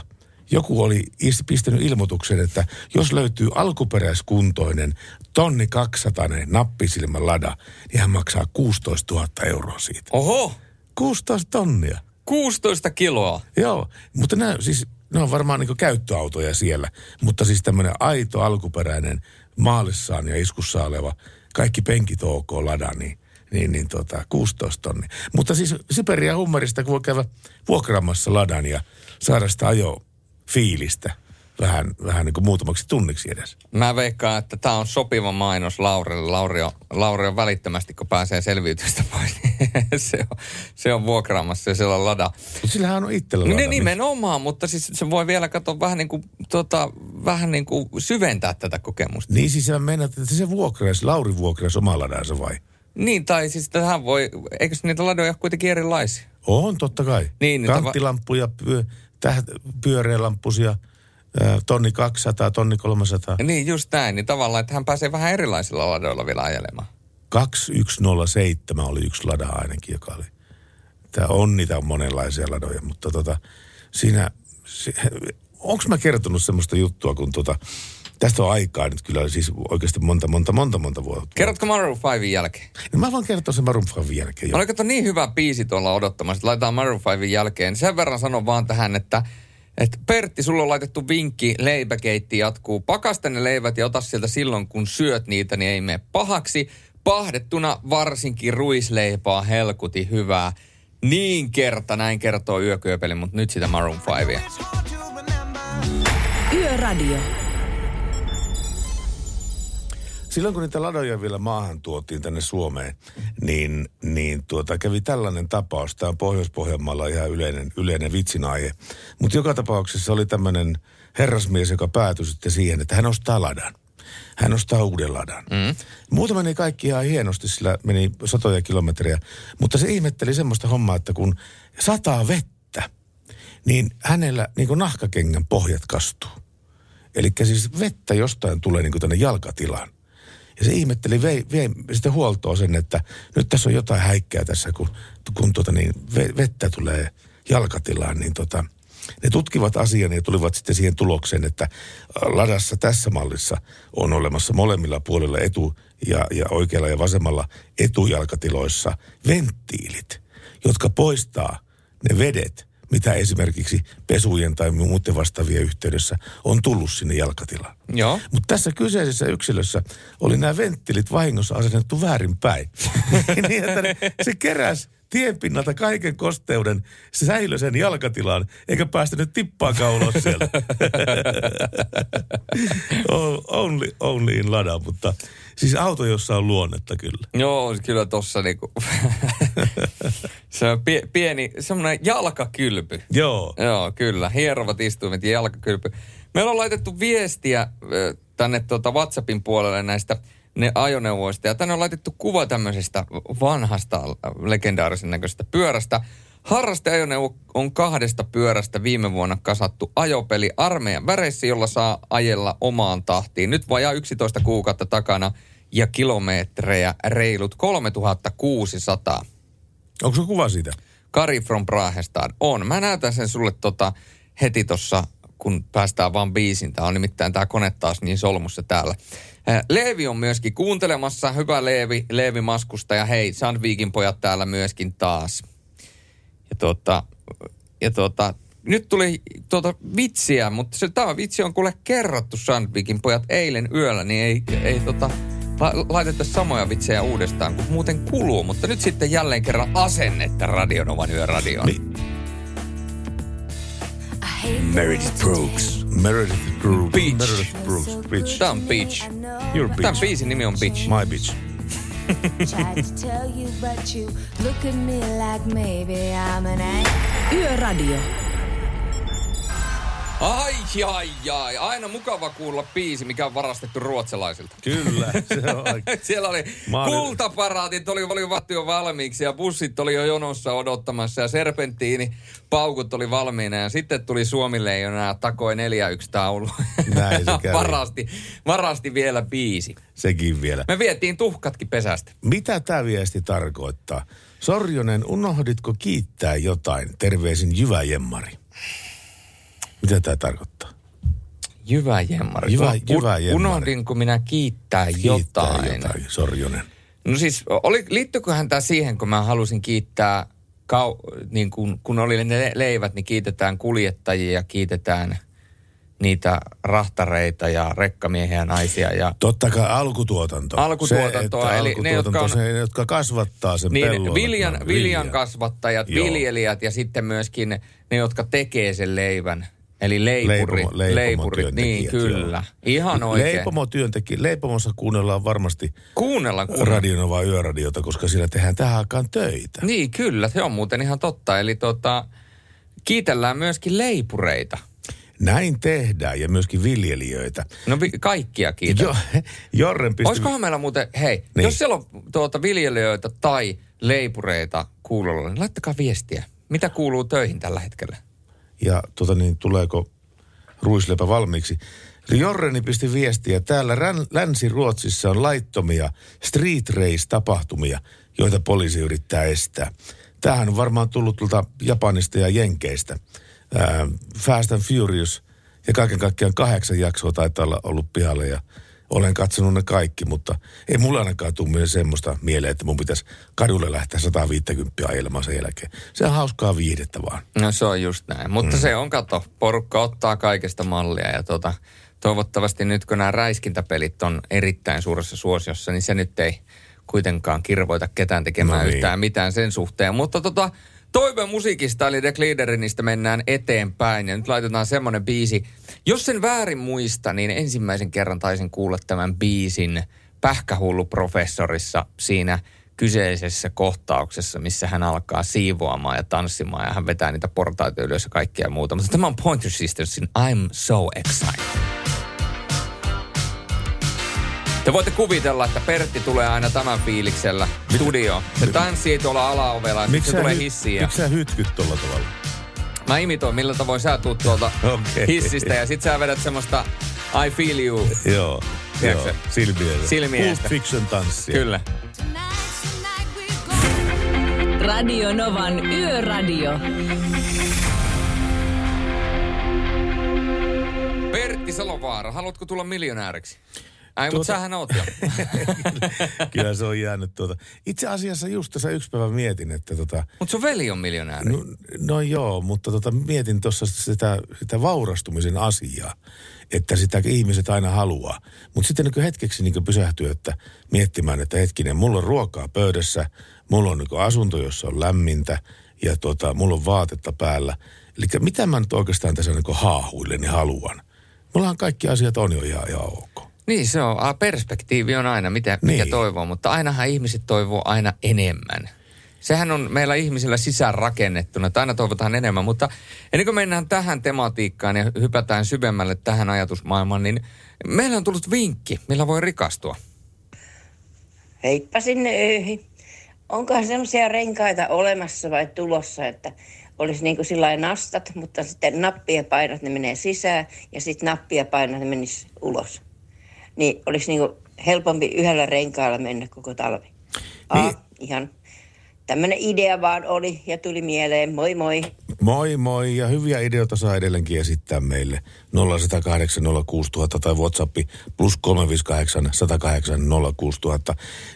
joku oli is- pistänyt ilmoituksen, että jos löytyy alkuperäiskuntoinen tonni 200 nappisilmä lada, niin hän maksaa 16 000 euroa siitä. Oho, 16 tonnia. 16 kiloa. Joo, mutta nämä, siis, ne on varmaan niin käyttöautoja siellä, mutta siis tämmöinen aito alkuperäinen maalissaan ja iskussa oleva, kaikki penkit ok lada, niin, niin, niin tota, 16 tonni. Mutta siis Siberia Hummerista, kun voi käydä vuokraamassa ladan ja saada sitä ajo fiilistä vähän, vähän niin kuin muutamaksi tunniksi edes. Mä veikkaan, että tämä on sopiva mainos Laurille. Lauri on, Lauri on välittömästi, kun pääsee selviytystä pois, niin se on, se on vuokraamassa ja siellä on lada. Mutta sillähän on itsellä Ne lada. nimenomaan, mutta siis se voi vielä katsoa vähän niin kuin, tota, vähän niin kuin syventää tätä kokemusta. Niin siis sä meinaat, että se vuokraisi, Lauri vuokraisi omaa ladansa vai? Niin, tai siis tähän voi, eikö niitä ladoja ole kuitenkin erilaisia? On, totta kai. Niin, niin Kanttilamppuja, pyö, täht, pyöreälampusia, ää, tonni 200, tonni 300. Niin, just näin. Niin tavallaan, että hän pääsee vähän erilaisilla ladoilla vielä ajelemaan. 2107 oli yksi lada ainakin, joka oli. Tämä on niitä monenlaisia ladoja, mutta tota, siinä, se, onko mä kertonut semmoista juttua, kun tota, tästä on aikaa nyt kyllä siis oikeasti monta, monta, monta, monta vuotta. Kerrotko Maroon 5 jälkeen? No mä vaan kertoa sen Maroon 5 jälkeen. jo. Oliko niin hyvä biisi tuolla odottamassa, että laitetaan Maroon 5 jälkeen. Sen verran sanon vaan tähän, että että Pertti, sulla on laitettu vinkki, leipäkeitti jatkuu. Pakasta ne leivät ja ota sieltä silloin, kun syöt niitä, niin ei mene pahaksi. Pahdettuna varsinkin ruisleipää helkuti hyvää. Niin kerta, näin kertoo yökyöpeli, mutta nyt sitä Maroon 5. Yöradio. Silloin kun niitä ladoja vielä maahan tuotiin tänne Suomeen, niin, niin tuota, kävi tällainen tapaus. Tämä on Pohjois-Pohjanmaalla ihan yleinen, yleinen vitsinaihe. Mutta joka tapauksessa oli tämmöinen herrasmies, joka päätyi sitten siihen, että hän ostaa ladan. Hän ostaa uuden ladan. Mm. Muuta meni kaikki ihan hienosti, sillä meni satoja kilometrejä. Mutta se ihmetteli semmoista hommaa, että kun sataa vettä, niin hänellä niin kuin nahkakengän pohjat kastuu. Eli siis vettä jostain tulee niin kuin tänne jalkatilaan. Ja se ihmetteli, vei, vei sitten huoltoa sen, että nyt tässä on jotain häikkää tässä, kun, kun tuota niin, ve- vettä tulee jalkatilaan, niin tota, ne tutkivat asian ja tulivat sitten siihen tulokseen, että ladassa tässä mallissa on olemassa molemmilla puolilla etu- ja, ja oikealla ja vasemmalla etujalkatiloissa venttiilit, jotka poistaa ne vedet, mitä esimerkiksi pesujen tai muiden vastaavien yhteydessä on tullut sinne jalkatilaan. Joo. Mutta tässä kyseisessä yksilössä oli nämä venttiilit vahingossa asennettu väärinpäin. niin, että ne, se keräs tienpinnalta kaiken kosteuden, se säilö sen jalkatilaan, eikä päästänyt tippaakaan ulos sieltä. Only, only in lada, mutta siis auto, jossa on luonnetta kyllä. Joo, kyllä tossa niinku, se on pie, pieni, semmoinen jalkakylpy. Joo. Joo, kyllä. Hierovat istuimet ja jalkakylpy. Meillä on laitettu viestiä tänne tuota WhatsAppin puolelle näistä ne ajoneuvoista. Ja tänne on laitettu kuva tämmöisestä vanhasta legendaarisen näköisestä pyörästä. Harrasteajoneuvo on kahdesta pyörästä viime vuonna kasattu ajopeli armeijan väreissä, jolla saa ajella omaan tahtiin. Nyt vajaa 11 kuukautta takana ja kilometrejä reilut 3600. Onko se kuva siitä? Kari from Brahestad on. Mä näytän sen sulle tota heti tossa, kun päästään vaan biisin. Tää on nimittäin tää kone taas niin solmussa täällä. Leevi on myöskin kuuntelemassa. Hyvä Leevi, Leevi Maskusta ja hei, Sandvikin pojat täällä myöskin taas. Ja tuota, ja tuota, nyt tuli tuota vitsiä, mutta se tämä vitsi on kuule kerrottu Sandvikin pojat eilen yöllä, niin ei, ei tota, la, laiteta samoja vitsejä uudestaan, kun muuten kuluu. Mutta nyt sitten jälleen kerran asennetta Radionovan yöradioon. Mi- Meredith Brooks. Meredith Brooks. Beach. Meredith Brooks. Beach. Tämä on Beach. Your Tämän bitch. biisin nimi on Beach. My bitch. Tried to tell you, but you look at me like maybe I'm an. Yöradio. Ai, ai, ai. Aina mukava kuulla biisi, mikä on varastettu ruotsalaisilta. Kyllä, se on. Siellä oli Mä olin- kultaparaatit, oli, oli vattu jo valmiiksi ja bussit oli jo jonossa odottamassa ja serpenttiini paukut oli valmiina ja sitten tuli Suomileijona ja takoi 4-1 taulu. Näin se kävi. varasti, varasti vielä biisi. Sekin vielä. Me vietiin tuhkatkin pesästä. Mitä tämä viesti tarkoittaa? Sorjonen, unohditko kiittää jotain? Terveisin Jyvä Jemmari. Mitä tämä tarkoittaa? Jyvä jemmari. Jyvä- Un- jyvä jemmari. Unohdinko minä kiittää, Kiittää jotain? jotain, Sorjonen. No siis, oli, liittyyköhän tämä siihen, kun mä halusin kiittää, kau, niin kun, kun oli ne le- leivät, niin kiitetään kuljettajia, kiitetään niitä rahtareita ja rekkamiehiä ja naisia. Ja, Totta kai alkutuotanto. Alkutuotantoa, se, eli ne, jotka on- se, ne, jotka kasvattaa sen niin, pellon. viljan, viljan vilja. kasvattajat, Joo. viljelijät ja sitten myöskin ne, jotka tekee sen leivän. Eli leipurit. Leipomo- leipurit, niin kyllä. Ihan oikein. Leipomotyöntekijä. Leipomossa kuunnellaan varmasti Kuunnellaan, kuunnellaan. Radionova yöradiota, koska siellä tehdään tähän aikaan töitä. Niin, kyllä, se on muuten ihan totta. Eli tota, kiitellään myöskin leipureita. Näin tehdään ja myöskin viljelijöitä. No vi- kaikkia kiitän. Jo, Jorren pisti... Olisikohan meillä muuten, hei, niin. jos siellä on tuota viljelijöitä tai leipureita kuulolla, niin laittakaa viestiä. Mitä kuuluu töihin tällä hetkellä? Ja tota niin, tuleeko ruisleipä valmiiksi? Jorreni pisti viestiä. Täällä Länsi-Ruotsissa on laittomia street race-tapahtumia, joita poliisi yrittää estää. Tämähän on varmaan tullut tuolta Japanista ja Jenkeistä. Ää, Fast and Furious ja kaiken kaikkiaan kahdeksan jaksoa taitaa olla ollut pihalle ja olen katsonut ne kaikki, mutta ei mulla ainakaan tule myös semmoista mieleen, että mun pitäisi kadulle lähteä 150 ajelemaan sen jälkeen. Se on hauskaa viihdettä vaan. No se on just näin. Mutta mm. se on, kato, porukka ottaa kaikesta mallia ja tota, toivottavasti nyt kun nämä räiskintäpelit on erittäin suuressa suosiossa, niin se nyt ei kuitenkaan kirvoita ketään tekemään no niin. yhtään mitään sen suhteen. Mutta tota, toiveen musiikista eli The Gliederinistä mennään eteenpäin ja nyt laitetaan semmoinen biisi. Jos sen väärin muista, niin ensimmäisen kerran taisin kuulla tämän biisin Pähkähullu professorissa siinä kyseisessä kohtauksessa, missä hän alkaa siivoamaan ja tanssimaan ja hän vetää niitä portaita ylös ja kaikkea muuta. Mutta tämä on Pointer Sistersin I'm So Excited. Te voitte kuvitella, että Pertti tulee aina tämän fiiliksellä studioon. Se tanssii tuolla alaovella ja sitten se tulee hy- hissiin. Ja Miksi sä hytkyt tuolla tavalla? mä imitoin, millä tavoin sä tuut tuolta Okei. hissistä ja sit sä vedät semmoista I feel you. Joo. Tiedätkö joo. Silmiä. Silmiestä. Pulp Fiction tanssia. Kyllä. Radio Novan Yöradio. Pertti Salovaara, haluatko tulla miljonääriksi? Ai, Tuota- mutta sähän oot jo. Kyllä se on jäänyt tuota. Itse asiassa just tässä yksi päivä mietin, että tota, mutta sun veli on miljonääri. no, no joo, mutta tota, mietin tuossa sitä, sitä vaurastumisen asiaa, että sitä ihmiset aina haluaa. Mutta sitten niin hetkeksi niin pysähtyy, että miettimään, että hetkinen, mulla on ruokaa pöydässä, mulla on niin asunto, jossa on lämmintä ja tota, mulla on vaatetta päällä. Eli mitä mä nyt oikeastaan tässä niin haahuilleni haluan? Mullahan kaikki asiat on jo ihan, ihan ok. Niin se on. A, perspektiivi on aina, mitä, mikä Niin. toivoo, mutta ainahan ihmiset toivoo aina enemmän. Sehän on meillä ihmisillä sisään rakennettuna, että aina toivotaan enemmän, mutta ennen kuin mennään tähän tematiikkaan ja hypätään syvemmälle tähän ajatusmaailmaan, niin meillä on tullut vinkki, millä voi rikastua. Heippa sinne öihin. Onkohan semmoisia renkaita olemassa vai tulossa, että olisi niin kuin sillä nastat, mutta sitten nappia painat, ne menee sisään ja sitten nappia painat, ne menisi ulos. Niin olisi niin kuin helpompi yhdellä renkaalla mennä koko talvi. Aa, Niin. ihan tämmöinen idea vaan oli ja tuli mieleen. Moi moi. Moi moi ja hyviä ideoita saa edelleenkin esittää meille 0108 06000 tai Whatsappi plus 358 108 06000.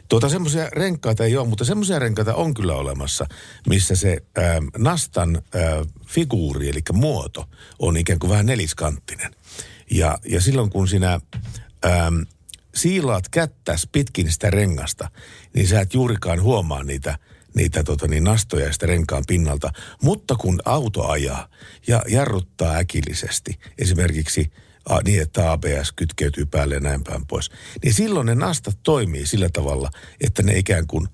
Tuota semmoisia renkaita ei ole, mutta semmoisia renkaita on kyllä olemassa, missä se ää, nastan ää, figuuri, eli muoto, on ikään kuin vähän neliskanttinen. Ja, ja silloin kun sinä äm, siilaat kättäs pitkin sitä rengasta, niin sä et juurikaan huomaa niitä, niitä tota, niin nastoja sitä renkaan pinnalta. Mutta kun auto ajaa ja jarruttaa äkillisesti, esimerkiksi a, niin, että ABS kytkeytyy päälle ja näin päin pois. Niin silloin ne nastat toimii sillä tavalla, että ne ikään kuin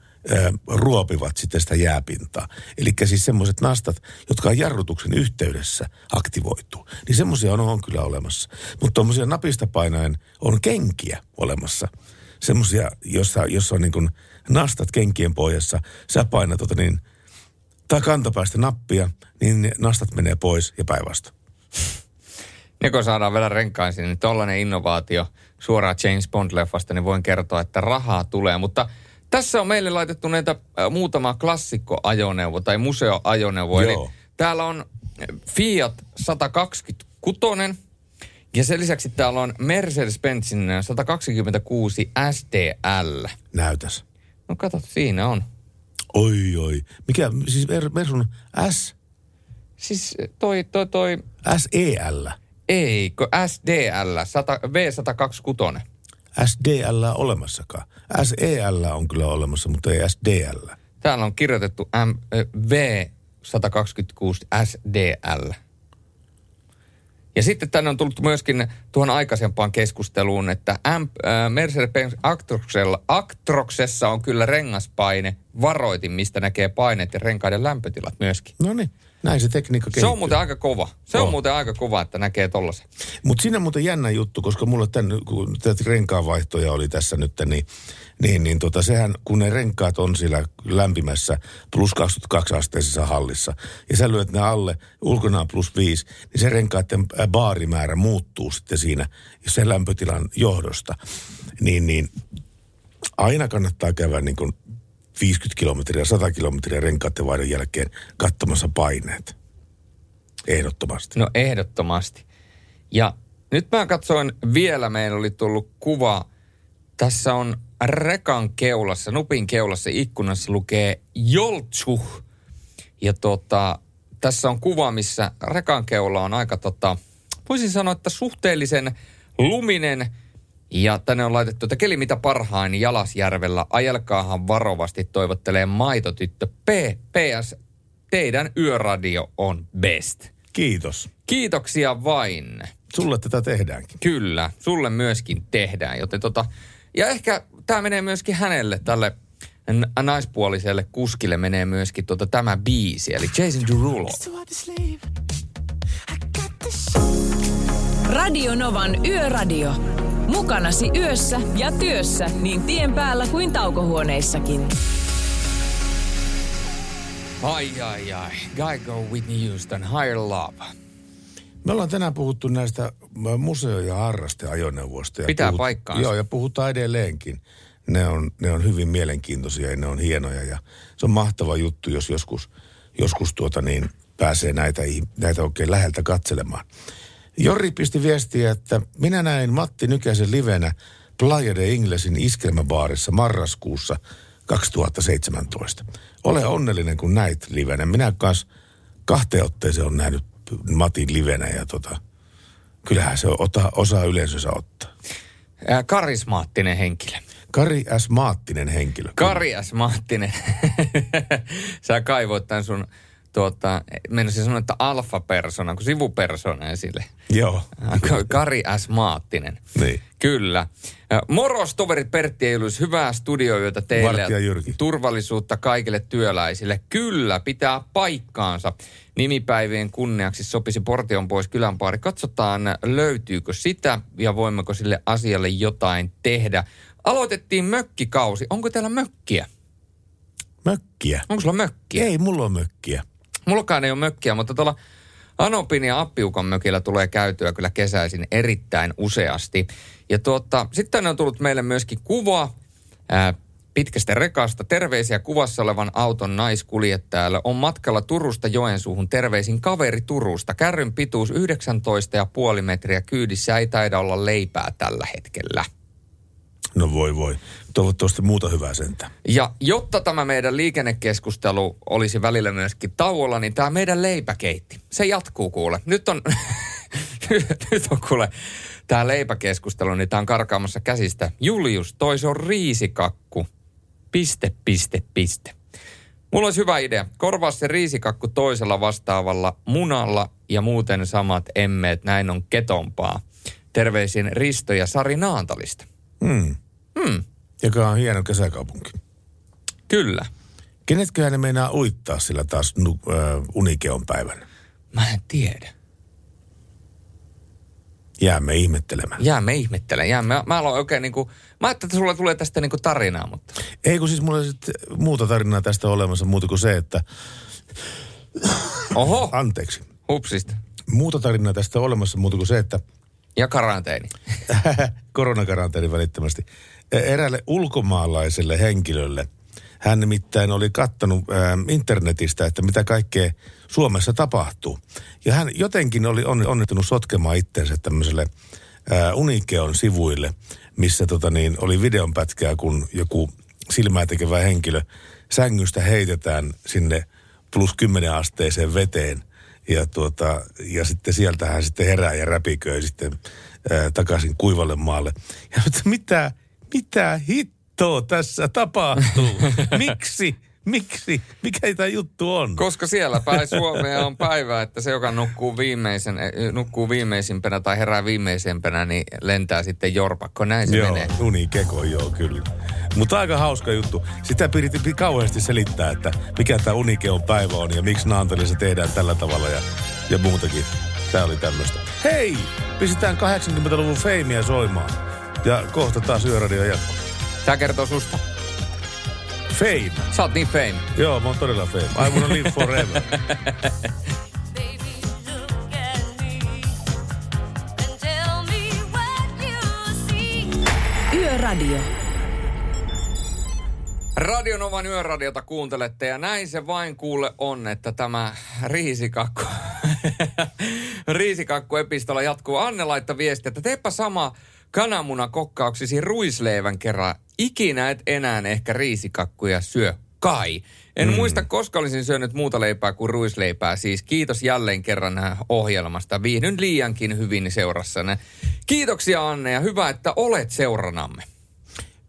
ruopivat sitten sitä jääpintaa. Eli siis semmoiset nastat, jotka on jarrutuksen yhteydessä aktivoituu. Niin semmoisia on, on kyllä olemassa. Mutta tuommoisia napista painaen on kenkiä olemassa. Semmoisia, jossa, jossa on niin kuin nastat kenkien pohjassa. Sä painat tota niin, tai kantapäästä nappia, niin nastat menee pois ja päinvastoin. Ja kun saadaan vielä renkaisiin, niin tollainen innovaatio suoraan James Bond-leffasta, niin voin kertoa, että rahaa tulee. Mutta tässä on meille laitettu näitä muutama klassikkoajoneuvo tai museoajoneuvo. Joo. Eli täällä on Fiat 126 ja sen lisäksi täällä on Mercedes-Benzin 126 STL. Näytäs. No kato, siinä on. Oi, oi. Mikä, siis Mer- Mersun S, Siis toi, toi, toi, SEL. eikö SDL, 100, V126. SDL olemassakaan. SEL on kyllä olemassa, mutta ei SDL. Täällä on kirjoitettu M, ö, V126 SDL. Ja sitten tänne on tullut myöskin tuohon aikaisempaan keskusteluun, että Mercedes-Benz Actroxella, Actroxessa on kyllä rengaspaine, varoitin, mistä näkee paineet ja renkaiden lämpötilat myöskin. No niin, näin se tekniikka Se on muuten aika kova. Se on On. muuten aika kova, että näkee tollasen. Mutta siinä on muuten jännä juttu, koska mulla tämän, kun tätä renkaanvaihtoja oli tässä nyt, niin, niin, niin tota, sehän, kun ne renkaat on siellä lämpimässä plus 22 asteisessa hallissa, ja sä lyöt ne alle ulkonaan plus 5, niin se renkaiden ää, baarimäärä muuttuu sitten siinä sen lämpötilan johdosta. Niin, niin aina kannattaa käydä niin kuin 50 kilometriä, 100 kilometriä renkaiden vaihdon jälkeen katsomassa paineet. Ehdottomasti. No ehdottomasti. Ja nyt mä katsoin vielä, meillä oli tullut kuva. Tässä on rekan keulassa, nupin keulassa ikkunassa lukee Joltsuh. Ja tota, tässä on kuva, missä rekan keula on aika tota, voisin sanoa, että suhteellisen luminen. Ja tänne on laitettu, että keli mitä parhain Jalasjärvellä. Ajelkaahan varovasti, toivottelee maitotyttö P. PS, teidän yöradio on best. Kiitos. Kiitoksia vain. Sulle tätä tehdäänkin. Kyllä, sulle myöskin tehdään. Joten tota, ja ehkä tämä menee myöskin hänelle, tälle naispuoliselle kuskille menee myöskin tota, tämä biisi, eli Jason Derulo. Radio Novan Yöradio. Mukanasi yössä ja työssä niin tien päällä kuin taukohuoneissakin. Ai ai ai, Guy Go Whitney Houston, Higher Love. Me ollaan tänään puhuttu näistä museo- ja harrasteajoneuvoista. Ja Pitää paikkaansa. Joo, ja puhutaan edelleenkin. Ne on, ne on hyvin mielenkiintoisia ja ne on hienoja. Ja se on mahtava juttu, jos joskus, joskus tuota niin, pääsee näitä, näitä oikein läheltä katselemaan. Jori pisti viestiä, että minä näin Matti Nykäsen livenä Playa de Inglesin iskelmäbaarissa marraskuussa 2017. Ole onnellinen, kun näit livenä. Minä kanssa kahteen otteeseen on nähnyt Matin livenä ja tota, kyllähän se ota, osaa yleisössä ottaa. Ää, karismaattinen henkilö. Kari S. Maattinen henkilö. Kari S. Maattinen. Sä kaivoit tämän sun, tuota, menisin sanoa, että alfa-persona, kun sivupersona esille. Joo. Ka- Kari S. Maattinen. Niin. Kyllä. Moros, toverit Pertti Eilus, hyvää studioyötä teille. Vartija Jyrki. Turvallisuutta kaikille työläisille. Kyllä, pitää paikkaansa. Nimipäivien kunniaksi sopisi Portion pois kylänpaari. Katsotaan, löytyykö sitä ja voimmeko sille asialle jotain tehdä. Aloitettiin mökkikausi. Onko teillä mökkiä? Mökkiä. Onko sulla mökkiä? Ei, mulla on mökkiä. Mullakaan ei ole mökkiä, mutta tuolla Anopin ja Appiukan mökillä tulee käytyä kyllä kesäisin erittäin useasti. Ja tuota, sitten on tullut meille myöskin kuva ää, pitkästä rekasta. Terveisiä kuvassa olevan auton naiskuljettajalle on matkalla Turusta Joensuuhun. Terveisin kaveri Turusta. Kärryn pituus 19,5 metriä kyydissä ei taida olla leipää tällä hetkellä. No voi voi. Toivottavasti muuta hyvää sentään. Ja jotta tämä meidän liikennekeskustelu olisi välillä myöskin tauolla, niin tämä meidän leipäkeitti, se jatkuu kuule. Nyt on, nyt on kuule tämä leipäkeskustelu, niin tämä on karkaamassa käsistä. Julius, toi se on riisikakku. Piste, piste, piste. Mulla olisi hyvä idea. Korvaa se riisikakku toisella vastaavalla munalla ja muuten samat emmeet. Näin on ketompaa. Terveisin Risto ja Sari Naantalista. Hmm. Hmm. Joka on hieno kesäkaupunki. Kyllä. Kenetköhän ne meinaa uittaa sillä taas nu, äh, unikeon päivänä? Mä en tiedä. Jäämme ihmettelemään. Jäämme ihmettelen. Jäämme. Mä, mä aloin oikein niinku, mä ajattelin, että sulla tulee tästä niinku tarinaa, mutta... Ei kun siis mulla on sit muuta tarinaa tästä olemassa muuta kuin se, että... Oho! Anteeksi. Hupsista. Muuta tarinaa tästä olemassa muuta kuin se, että Ja karanteeni. koronakaranteeni välittömästi. Eräälle ulkomaalaiselle henkilölle, hän nimittäin oli kattanut ää, internetistä, että mitä kaikkea Suomessa tapahtuu. Ja hän jotenkin oli on- onnittunut sotkemaan itsensä tämmöiselle ää, Unikeon sivuille, missä tota niin, oli videonpätkää, kun joku silmää tekevä henkilö sängystä heitetään sinne plus 10 asteeseen veteen. Ja, tuota, ja sitten sieltä hän sitten herää ja räpiköi sitten ää, takaisin kuivalle maalle. Ja mitä, mitä hittoa tässä tapahtuu? Miksi? Miksi? Mikä tämä juttu on? Koska siellä päin Suomea on päivä, että se, joka nukkuu, viimeisen, eh, nukkuu viimeisimpänä tai herää viimeisempänä, niin lentää sitten jorpakko. Näin se joo, menee. unikeko, joo, kyllä. Mutta aika hauska juttu. Sitä piti kauheasti selittää, että mikä tämä unikeon päivä on ja miksi Naantalissa tehdään tällä tavalla ja, ja muutakin. Tämä oli tämmöistä. Hei! Pistetään 80-luvun feimiä soimaan. Ja kohta taas yöradio jatkuu. Tämä kertoo susta. Fame. Sä oot niin fame. Joo, mä oon todella fame. I wanna live forever. Yöradio. Radionovan yöradiota kuuntelette ja näin se vain kuule on, että tämä riisikakku, riisikakku-epistola jatkuu. Anne laittoi viesti, että teepä sama kananmuna kokkauksisi ruisleivän kerran. Ikinä et enää ehkä riisikakkuja syö. Kai. En mm. muista, koska olisin syönyt muuta leipää kuin ruisleipää. Siis kiitos jälleen kerran ohjelmasta. Viihdyn liiankin hyvin seurassanne. Kiitoksia Anne ja hyvä, että olet seuranamme.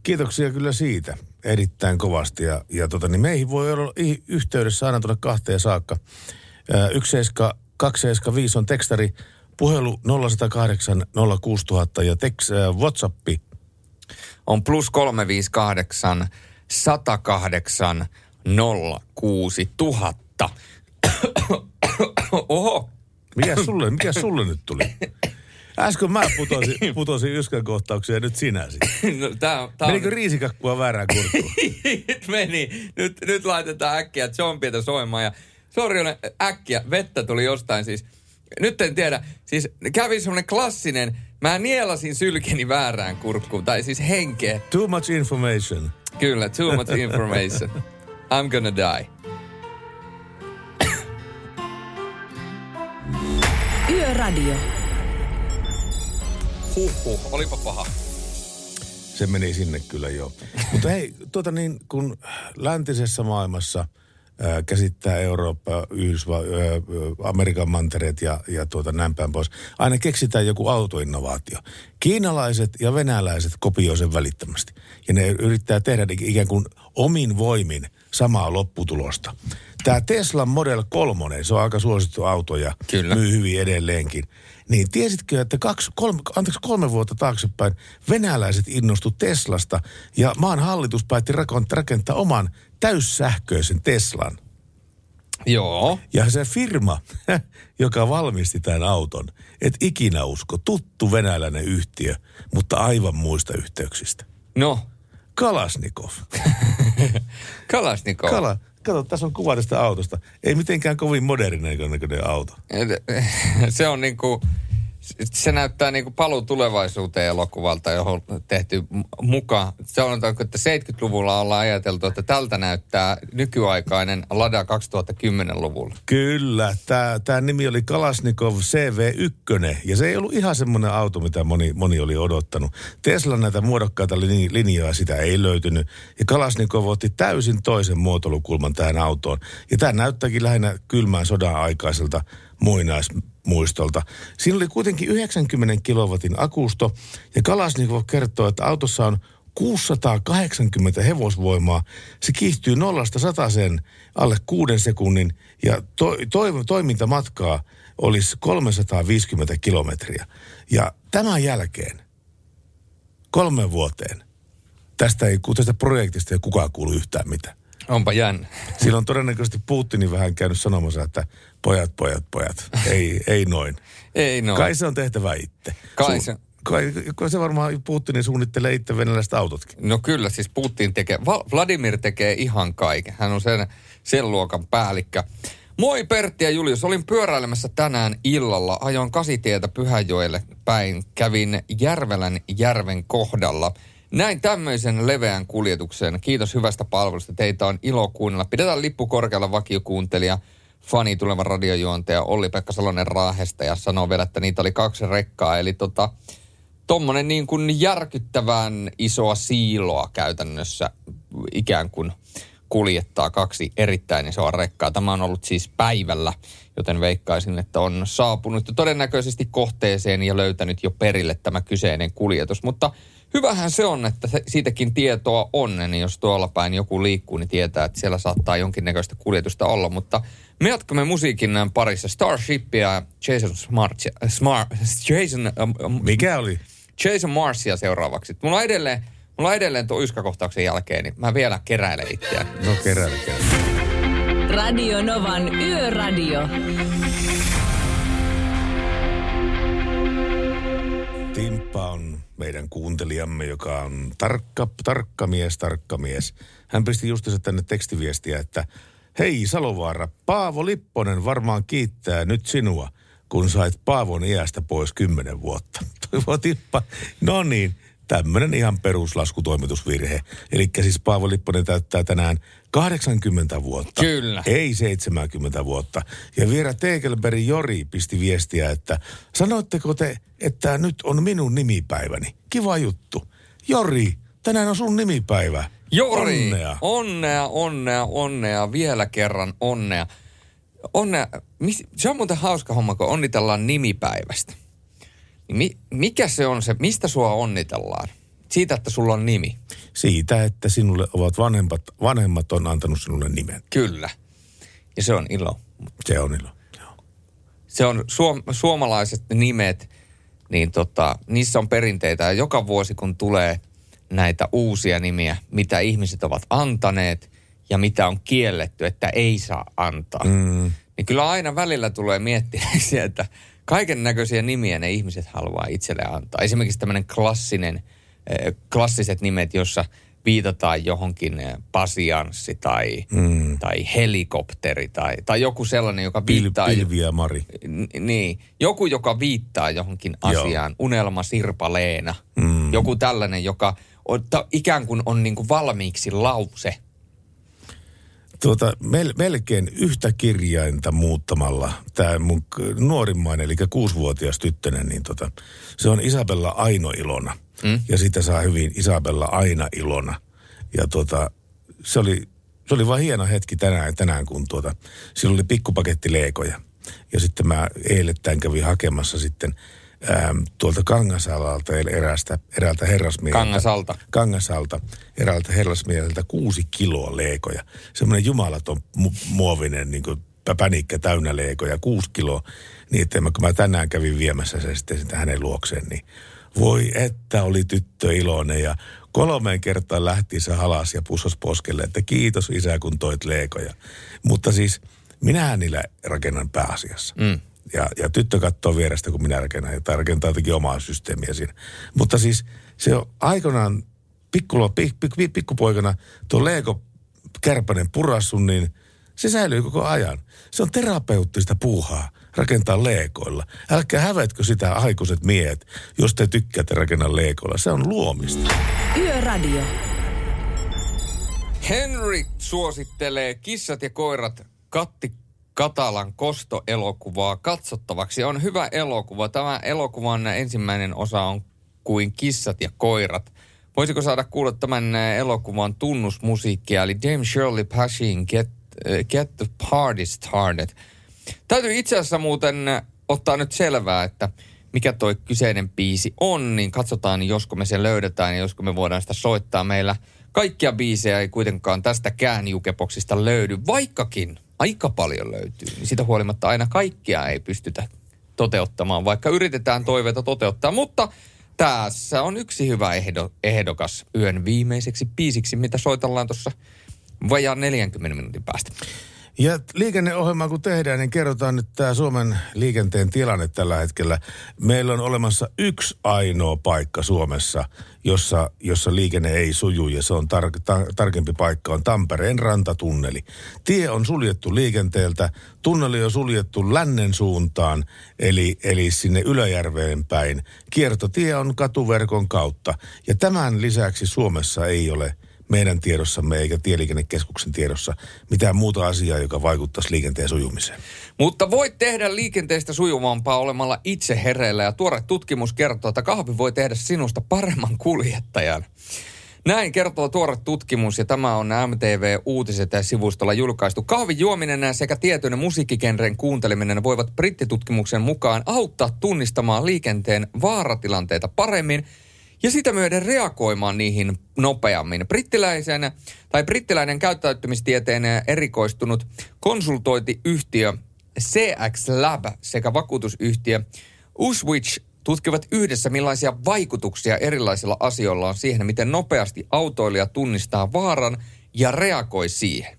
Kiitoksia kyllä siitä erittäin kovasti. Ja, ja tota, niin meihin voi olla yhteydessä aina tuonne kahteen saakka. Ö, 17275 on tekstari, puhelu 0108 06000 ja teks, äh, Whatsappi on plus 358 108 06000. Oho. Mikä sulle, mikä sulle nyt tuli? Äsken mä putosin, putosin yskän kohtauksia ja nyt sinä sitten. No, tää, on- tää on- Menikö riisikakkua väärään kurkkuun? nyt meni. Nyt, nyt laitetaan äkkiä John Pietä soimaan ja sori, äkkiä, vettä tuli jostain siis. Nyt en tiedä, siis kävi semmonen klassinen, mä nielasin sylkeni väärään kurkkuun, tai siis henkeä. Too much information. Kyllä, too much information. I'm gonna die. Yöradio. Huhhuh, olipa paha. Se meni sinne kyllä jo. Mutta hei, tuota niin, kun läntisessä maailmassa käsittää Eurooppa, Yhdysva, Amerikan mantereet ja, ja tuota näin päin pois. Aina keksitään joku autoinnovaatio. Kiinalaiset ja venäläiset kopioi sen välittömästi. Ja ne yrittää tehdä ikään kuin omin voimin samaa lopputulosta. Tämä Tesla Model 3, se on aika suosittu auto ja Kyllä. myy hyvin edelleenkin. Niin tiesitkö, että kaksi, kolme, anteeksi, kolme vuotta taaksepäin venäläiset innostu Teslasta ja maan hallitus päätti rakentaa, oman täyssähköisen Teslan. Joo. Ja se firma, joka valmisti tämän auton, et ikinä usko, tuttu venäläinen yhtiö, mutta aivan muista yhteyksistä. No, Kalasnikov. Kalasnikov. Kala, kato, tässä on kuva tästä autosta. Ei mitenkään kovin modernin näköinen auto. se on niinku, se näyttää niinku paluu tulevaisuuteen elokuvalta, johon on tehty m- mukaan. Se on, että 70-luvulla ollaan ajateltu, että tältä näyttää nykyaikainen Lada 2010-luvulla. Kyllä, tämä tää nimi oli Kalasnikov CV1, ja se ei ollut ihan semmoinen auto, mitä moni, moni oli odottanut. Tesla näitä muodokkaita linjoja sitä ei löytynyt, ja Kalasnikov otti täysin toisen muotoilukulman tähän autoon. Ja tämä näyttääkin lähinnä kylmään sodan aikaiselta muinaismuistolta. Siinä oli kuitenkin 90 kilowatin akusto, ja Kalasnikov kertoo, että autossa on 680 hevosvoimaa. Se kiihtyy nollasta sen alle kuuden sekunnin ja to, to, toimintamatkaa olisi 350 kilometriä. Ja tämän jälkeen, kolmen vuoteen, tästä, ei, tästä projektista ei kukaan kuulu yhtään mitään. Onpa jännä. Siinä on todennäköisesti Putinin vähän käynyt sanomassa, että pojat, pojat, pojat, ei, ei noin. Ei noin. Kai se on tehtävä itse. Kai se- Kai, kai se varmaan Putinin suunnittelee itse venäläiset autotkin. No kyllä, siis Putin tekee, Vladimir tekee ihan kaiken. Hän on sen, sen luokan päällikkö. Moi Pertti ja Julius, olin pyöräilemässä tänään illalla. Ajoin kasitietä Pyhäjoelle päin. Kävin Järvelän järven kohdalla. Näin tämmöisen leveän kuljetuksen. Kiitos hyvästä palvelusta. Teitä on ilo kuunnella. Pidetään lippu korkealla vakiokuuntelija. Fani tuleva radiojuontaja Olli-Pekka Salonen Raahesta ja sanoo vielä, että niitä oli kaksi rekkaa. Eli tota, tommonen niin kuin järkyttävän isoa siiloa käytännössä ikään kuin kuljettaa kaksi erittäin isoa rekkaa. Tämä on ollut siis päivällä, joten veikkaisin, että on saapunut todennäköisesti kohteeseen ja löytänyt jo perille tämä kyseinen kuljetus. Mutta hyvähän se on, että se- siitäkin tietoa on, niin jos tuolla päin joku liikkuu, niin tietää, että siellä saattaa jonkinnäköistä kuljetusta olla. Mutta me jatkamme musiikin parissa Starshipia ja Jason Smart, Smart Jason, um, um, Mikä oli? Jason Marsia seuraavaksi. Mulla on edelleen, mulla on edelleen tuon yskakohtauksen jälkeen, niin mä vielä keräilen itseäni. No keräällä Radio Novan Yöradio. Timppa on meidän kuuntelijamme, joka on tarkka, tarkka mies, tarkka mies. Hän pisti justiinsa tänne tekstiviestiä, että hei Salovaara, Paavo Lipponen varmaan kiittää nyt sinua, kun sait Paavon iästä pois kymmenen vuotta. Toivo Timppa, no niin, tämmöinen ihan peruslaskutoimitusvirhe. Eli siis Paavo Lipponen täyttää tänään 80 vuotta. Kyllä. Ei 70 vuotta. Ja Viera Tegelberg Jori pisti viestiä, että sanoitteko te, että nyt on minun nimipäiväni? Kiva juttu. Jori, tänään on sun nimipäivä. Jori, Onnea. onnea, onnea, onnea, vielä kerran onnea. Onnea, se on muuten hauska homma, kun onnitellaan nimipäivästä. Mi, mikä se on se, mistä sua onnitellaan? Siitä, että sulla on nimi. Siitä, että sinulle ovat vanhemmat, vanhemmat on antanut sinulle nimen. Kyllä. Ja se on ilo. Se on ilo. Se on suom, suomalaiset nimet, niin tota, niissä on perinteitä. Ja joka vuosi, kun tulee näitä uusia nimiä, mitä ihmiset ovat antaneet ja mitä on kielletty, että ei saa antaa. Mm. Niin kyllä aina välillä tulee miettineeksi, että kaiken näköisiä nimiä ne ihmiset haluaa itselle antaa. Esimerkiksi tämmöinen klassinen, klassiset nimet, jossa viitataan johonkin pasianssi tai, Mm. tai helikopteri tai, tai joku sellainen, joka Pil, viittaa... Pilvi ja Mari. N- niin, joku, joka viittaa johonkin Joo. asiaan, unelma sirpaleena. Mm. Joku tällainen, joka on, ta, ikään kuin on niin kuin valmiiksi lause. Tuota, mel, melkein yhtä kirjainta muuttamalla tämä mun nuorimmainen, eli kuusivuotias tyttönen, niin tota, se on Isabella Aino Ilona. Mm. Ja sitä saa hyvin Isabella Aina Ilona. Ja tuota, se oli, se oli vaan hieno hetki tänään, tänään kun tuota, sillä oli pikkupaketti leikoja. Ja sitten mä eilettäin kävin hakemassa sitten äm, tuolta Kangasalalta eräältä, eräältä herrasmieheltä. Kangasalta. Kangasalta eräältä herrasmieheltä kuusi kiloa leikoja. Semmoinen jumalaton mu- muovinen niin kuin pänikkä täynnä leikoja, kuusi kiloa. Niin että mä, kun mä tänään kävin viemässä se sitten sitä hänen luokseen, niin voi että oli tyttö iloinen ja kolmeen kertaan lähti se halas ja pussas poskelle, että kiitos isä kun toit leikoja. Mutta siis minähän niillä rakennan pääasiassa. Mm. Ja, ja tyttö katsoo vierestä, kun minä rakennan, ja rakentaa jotenkin omaa systeemiä siinä. Mutta siis se on aikanaan pikkulo, pik, pik, pik, pikkupoikana tuo Lego kärpänen purassu, niin se säilyy koko ajan. Se on terapeuttista puuhaa rakentaa leekoilla. Älkää hävetkö sitä aikuiset miehet, jos te tykkäätte rakentaa leekoilla. Se on luomista. Yöradio. Henry suosittelee Kissat ja koirat Katti Katalan kostoelokuvaa katsottavaksi. On hyvä elokuva. Tämä elokuvan ensimmäinen osa on kuin Kissat ja koirat. Voisiko saada kuulla tämän elokuvan tunnusmusiikkia, eli Dame Shirley Pashin Get, äh, Get the Party Started. Täytyy itse asiassa muuten ottaa nyt selvää, että mikä toi kyseinen biisi on, niin katsotaan, josko me se löydetään ja josko me voidaan sitä soittaa. Meillä kaikkia biisejä ei kuitenkaan tästä jukeboksista löydy, vaikkakin aika paljon löytyy. Niin sitä huolimatta aina kaikkia ei pystytä toteuttamaan, vaikka yritetään toiveita toteuttaa. Mutta tässä on yksi hyvä ehdo, ehdokas yön viimeiseksi biisiksi, mitä soitellaan tuossa vajaan 40 minuutin päästä. Ja liikenneohjelmaa kun tehdään, niin kerrotaan nyt tämä Suomen liikenteen tilanne tällä hetkellä. Meillä on olemassa yksi ainoa paikka Suomessa, jossa, jossa liikenne ei suju ja se on tar- tar- tarkempi paikka on Tampereen rantatunneli. Tie on suljettu liikenteeltä, tunneli on suljettu lännen suuntaan, eli, eli sinne Ylöjärveen päin. Kiertotie on katuverkon kautta ja tämän lisäksi Suomessa ei ole – meidän tiedossamme eikä Tieliikennekeskuksen tiedossa mitään muuta asiaa, joka vaikuttaisi liikenteen sujumiseen. Mutta voit tehdä liikenteestä sujuvampaa olemalla itse hereillä ja tuore tutkimus kertoo, että kahvi voi tehdä sinusta paremman kuljettajan. Näin kertoo tuore tutkimus ja tämä on MTV Uutiset ja sivustolla julkaistu. Kahvin juominen sekä tietyn musiikkikenren kuunteleminen voivat brittitutkimuksen mukaan auttaa tunnistamaan liikenteen vaaratilanteita paremmin – ja sitä myöden reagoimaan niihin nopeammin. Brittiläisen tai brittiläinen käyttäytymistieteen erikoistunut konsultointiyhtiö CX Lab sekä vakuutusyhtiö Uswitch tutkivat yhdessä, millaisia vaikutuksia erilaisilla asioilla on siihen, miten nopeasti autoilija tunnistaa vaaran ja reagoi siihen.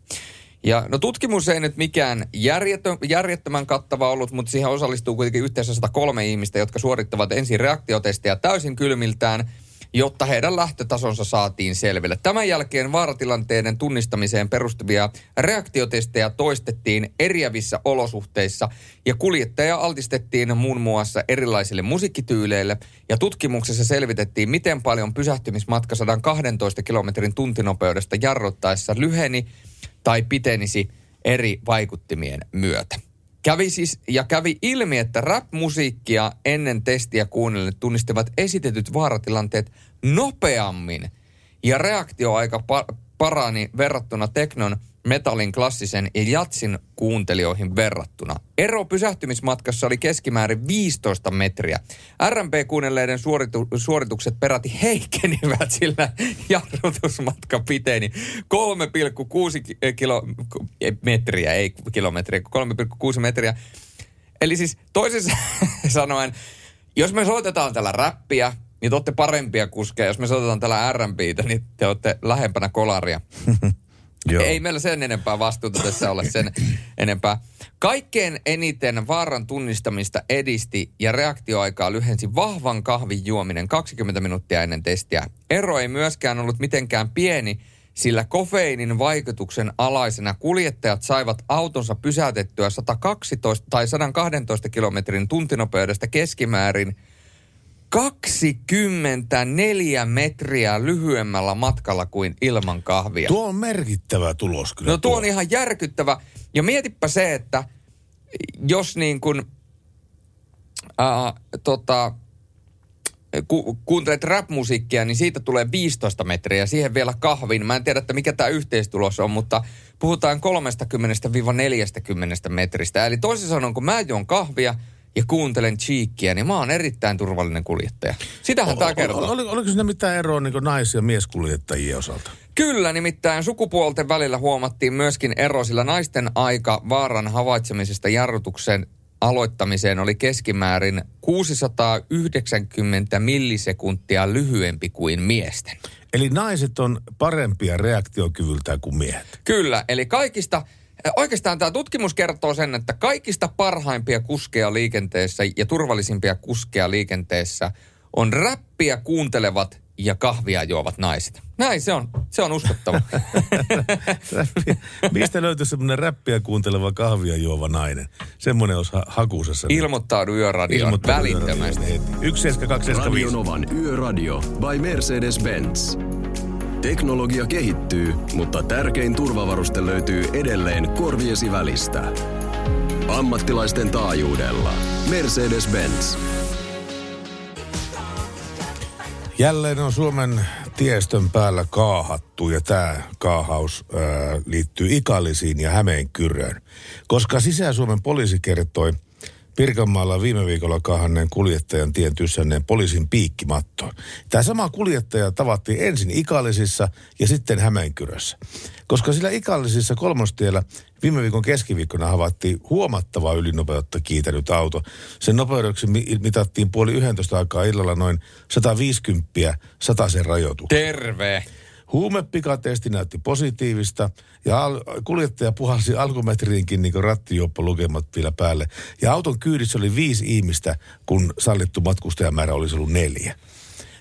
Ja no tutkimus ei nyt mikään järjettö, järjettömän kattava ollut, mutta siihen osallistuu kuitenkin yhteensä 103 ihmistä, jotka suorittavat ensin reaktiotestejä täysin kylmiltään, jotta heidän lähtötasonsa saatiin selville. Tämän jälkeen vaaratilanteiden tunnistamiseen perustuvia reaktiotestejä toistettiin eriävissä olosuhteissa ja kuljettaja altistettiin muun muassa erilaisille musiikkityyleille ja tutkimuksessa selvitettiin, miten paljon pysähtymismatka 112 kilometrin tuntinopeudesta jarruttaessa lyheni tai pitenisi eri vaikuttimien myötä. Kävi siis, ja kävi ilmi, että rap-musiikkia ennen testiä kuunnelleet tunnistivat esitetyt vaaratilanteet nopeammin. Ja reaktioaika pa- parani verrattuna teknon – metallin klassisen ja jatsin kuuntelijoihin verrattuna. Ero pysähtymismatkassa oli keskimäärin 15 metriä. RMP-kuunnelleiden suoritu- suoritukset peräti heikenivät, sillä jarrutusmatka piteni 3,6 kilo, metriä, ei kilometriä, 3,6 metriä. Eli siis toisin sanoen, jos me soitetaan tällä räppiä, niin te olette parempia kuskeja. Jos me soitetaan tällä R&Btä, niin te olette lähempänä kolaria. Joo. Ei meillä sen enempää vastuuta tässä ole sen enempää. Kaikkein eniten vaaran tunnistamista edisti ja reaktioaikaa lyhensi vahvan kahvin juominen 20 minuuttia ennen testiä. Ero ei myöskään ollut mitenkään pieni, sillä kofeiinin vaikutuksen alaisena kuljettajat saivat autonsa pysäytettyä 112 tai 112 kilometrin tuntinopeudesta keskimäärin – 24 metriä lyhyemmällä matkalla kuin ilman kahvia. Tuo on merkittävä tulos kyllä. No tuo, tuo. on ihan järkyttävä. Ja mietipä se, että jos niin kuin, ää, tota, ku, kuuntelet rap-musiikkia, niin siitä tulee 15 metriä siihen vielä kahvin. Mä en tiedä, että mikä tämä yhteistulos on, mutta puhutaan 30-40 metristä. Eli toisin sanoen, kun mä juon kahvia – ja kuuntelen Cheekkiä, niin mä oon erittäin turvallinen kuljettaja. Sitähän tämä kertoo. Ol, oliko sinne mitään eroa niin nais- ja mieskuljettajien osalta? Kyllä, nimittäin sukupuolten välillä huomattiin myöskin ero, sillä naisten aika vaaran havaitsemisesta jarrutuksen aloittamiseen oli keskimäärin 690 millisekuntia lyhyempi kuin miesten. Eli naiset on parempia reaktiokyvyltään kuin miehet? Kyllä, eli kaikista Oikeastaan tämä tutkimus kertoo sen, että kaikista parhaimpia kuskeja liikenteessä ja turvallisimpia kuskeja liikenteessä on räppiä kuuntelevat ja kahvia juovat naiset. Näin se on. Se on uskottava. Mistä löytyy semmoinen räppiä kuunteleva kahvia juova nainen? Semmoinen olisi ha- hakuusessa. Ilmoittaudu yöradioon välittömästi. 17275. Novan Yöradio by Mercedes-Benz. Teknologia kehittyy, mutta tärkein turvavaruste löytyy edelleen korviesi välistä. Ammattilaisten taajuudella. Mercedes-Benz. Jälleen on Suomen tiestön päällä kaahattu ja tämä kaahaus ää, liittyy Ikallisiin ja Hämeenkyröön. Koska Sisä-Suomen poliisi kertoi Pirkanmaalla viime viikolla kahanneen kuljettajan tien tyssäneen poliisin piikkimattoon. Tämä sama kuljettaja tavattiin ensin Ikallisissa ja sitten Hämeenkyrössä. Koska sillä Ikallisissa kolmostiellä viime viikon keskiviikkona havaittiin huomattavaa ylinopeutta kiitänyt auto. Sen nopeudeksi mi- mitattiin puoli 11 aikaa illalla noin 150 sen rajoitus. Terve. Huumepikatesti näytti positiivista ja al- kuljettaja puhalsi alkumetriinkin niin rattijuoppo lukemat vielä päälle. Ja auton kyydissä oli viisi ihmistä, kun sallittu matkustajamäärä olisi ollut neljä.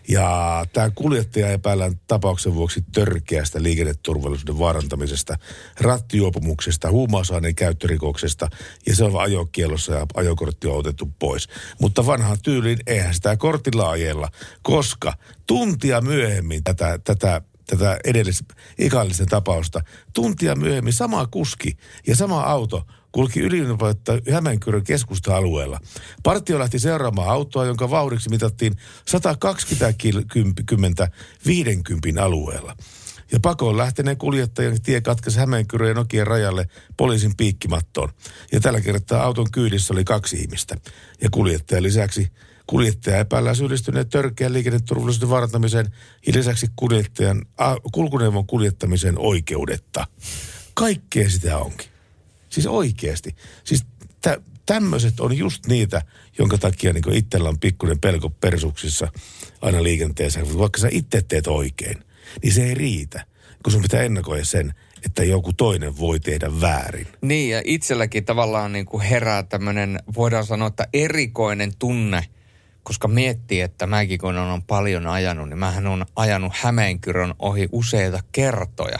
Ja tämä kuljettaja epäillään tapauksen vuoksi törkeästä liikenneturvallisuuden vaarantamisesta, rattijuopumuksesta, huumausaineen käyttörikoksesta ja se on ajokielossa ja ajokortti on otettu pois. Mutta vanhaan tyyliin eihän sitä kortilla ajella, koska tuntia myöhemmin tätä, tätä tätä edellis ikallisen tapausta. Tuntia myöhemmin sama kuski ja sama auto kulki ylinopeutta Hämeenkyrön keskusta-alueella. Partio lähti seuraamaan autoa, jonka vauhdiksi mitattiin 120 50 alueella. Ja pakoon lähteneen kuljettajan tie katkesi Hämeenkyrön ja Nokian rajalle poliisin piikkimattoon. Ja tällä kertaa auton kyydissä oli kaksi ihmistä. Ja kuljettajan lisäksi kuljettaja epäillään syyllistyneen törkeän liikenneturvallisuuden vaarantamiseen ja lisäksi kuljettajan, a, kulkuneuvon kuljettamisen oikeudetta. Kaikkea sitä onkin. Siis oikeasti. Siis tä, tämmöiset on just niitä, jonka takia niin itsellä on pikkuinen pelko persuksissa aina liikenteessä. Vaikka sä itse teet oikein, niin se ei riitä. Kun sun pitää ennakoida sen, että joku toinen voi tehdä väärin. Niin, ja itselläkin tavallaan niin kuin herää tämmöinen, voidaan sanoa, että erikoinen tunne, koska miettii, että mäkin kun on paljon ajanut, niin mähän on ajanut Hämeenkyrön ohi useita kertoja.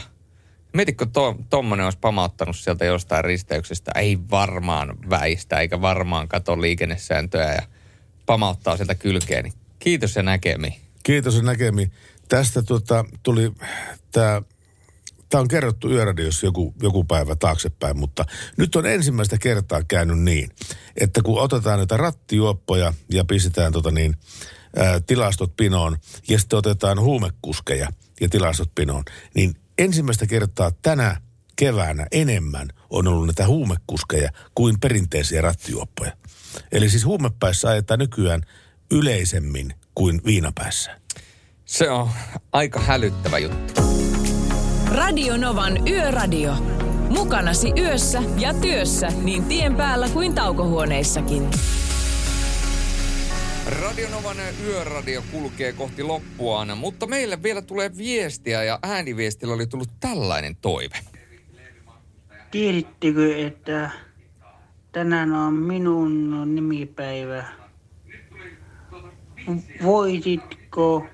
Mietitkö, to, tommonen olisi pamauttanut sieltä jostain risteyksestä, ei varmaan väistä, eikä varmaan kato liikennesääntöjä ja pamauttaa sieltä kylkeen. Kiitos ja näkemi. Kiitos ja näkemi. Tästä tuota, tuli tämä Tämä on kerrottu Yöradiossa joku, joku päivä taaksepäin, mutta nyt on ensimmäistä kertaa käynyt niin, että kun otetaan näitä rattijuoppoja ja pistetään tota niin, ää, tilastot pinoon ja sitten otetaan huumekuskeja ja tilastot pinoon, niin ensimmäistä kertaa tänä keväänä enemmän on ollut näitä huumekuskeja kuin perinteisiä rattijuoppoja. Eli siis huumepäissä ajetaan nykyään yleisemmin kuin viinapäissä. Se on aika hälyttävä juttu. Radio Novan Yöradio. Mukanasi yössä ja työssä niin tien päällä kuin taukohuoneissakin. Radionovan yöradio kulkee kohti loppuaan, mutta meille vielä tulee viestiä ja ääniviestillä oli tullut tällainen toive. Tiedittekö, että tänään on minun nimipäivä? Voisitko,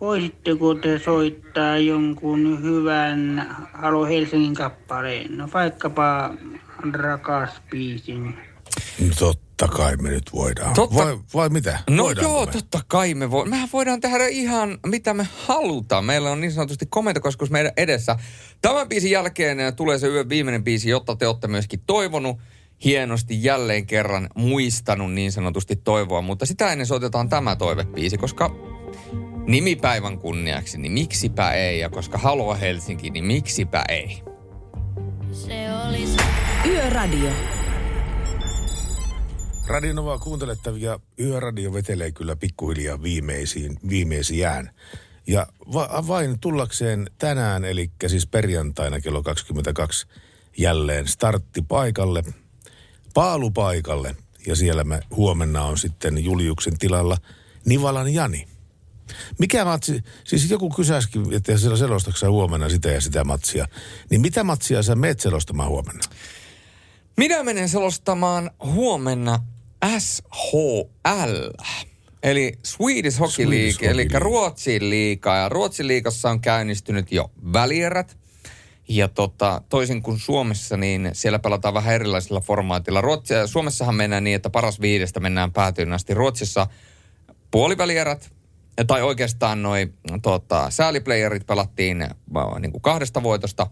voisitteko te soittaa jonkun hyvän Halo Helsingin kappaleen? No vaikkapa rakas biisin. No Totta kai me nyt voidaan. Totta- Vai, vai mitä? No Voidaanko joo, me? totta kai me voi. Mehän voidaan tehdä ihan mitä me halutaan. Meillä on niin sanotusti komentokeskus meidän edessä. Tämän biisin jälkeen tulee se yön viimeinen biisi, jotta te olette myöskin toivonut hienosti jälleen kerran muistanut niin sanotusti toivoa, mutta sitä ennen soitetaan tämä toivebiisi, koska nimipäivän kunniaksi, niin miksipä ei, ja koska haluaa Helsinki, niin miksipä ei. Se olisi Yöradio. Radionovaa kuuntelettavia Yöradio vetelee kyllä pikkuhiljaa viimeisiin, viimeisiään. Ja va- vain tullakseen tänään, eli siis perjantaina kello 22 jälleen starttipaikalle, paalupaikalle. Ja siellä me huomenna on sitten Juliuksen tilalla Nivalan Jani. Mikä matsi, siis joku kysäskin, että siellä selostaksä huomenna sitä ja sitä matsia. Niin mitä matsia sä meet selostamaan huomenna? Minä menen selostamaan huomenna SHL. Eli Swedish Hockey Swedish League, Hockey eli League. Ruotsin liiga. Ja Ruotsin liigassa on käynnistynyt jo välierät. Ja tota, toisin kuin Suomessa, niin siellä pelataan vähän erilaisilla formaatilla. Ruotsi, Suomessahan mennään niin, että paras viidestä mennään päätyyn asti. Ruotsissa puolivälierät, tai oikeastaan noi tota, sääliplayerit pelattiin äh, niin kuin kahdesta voitosta.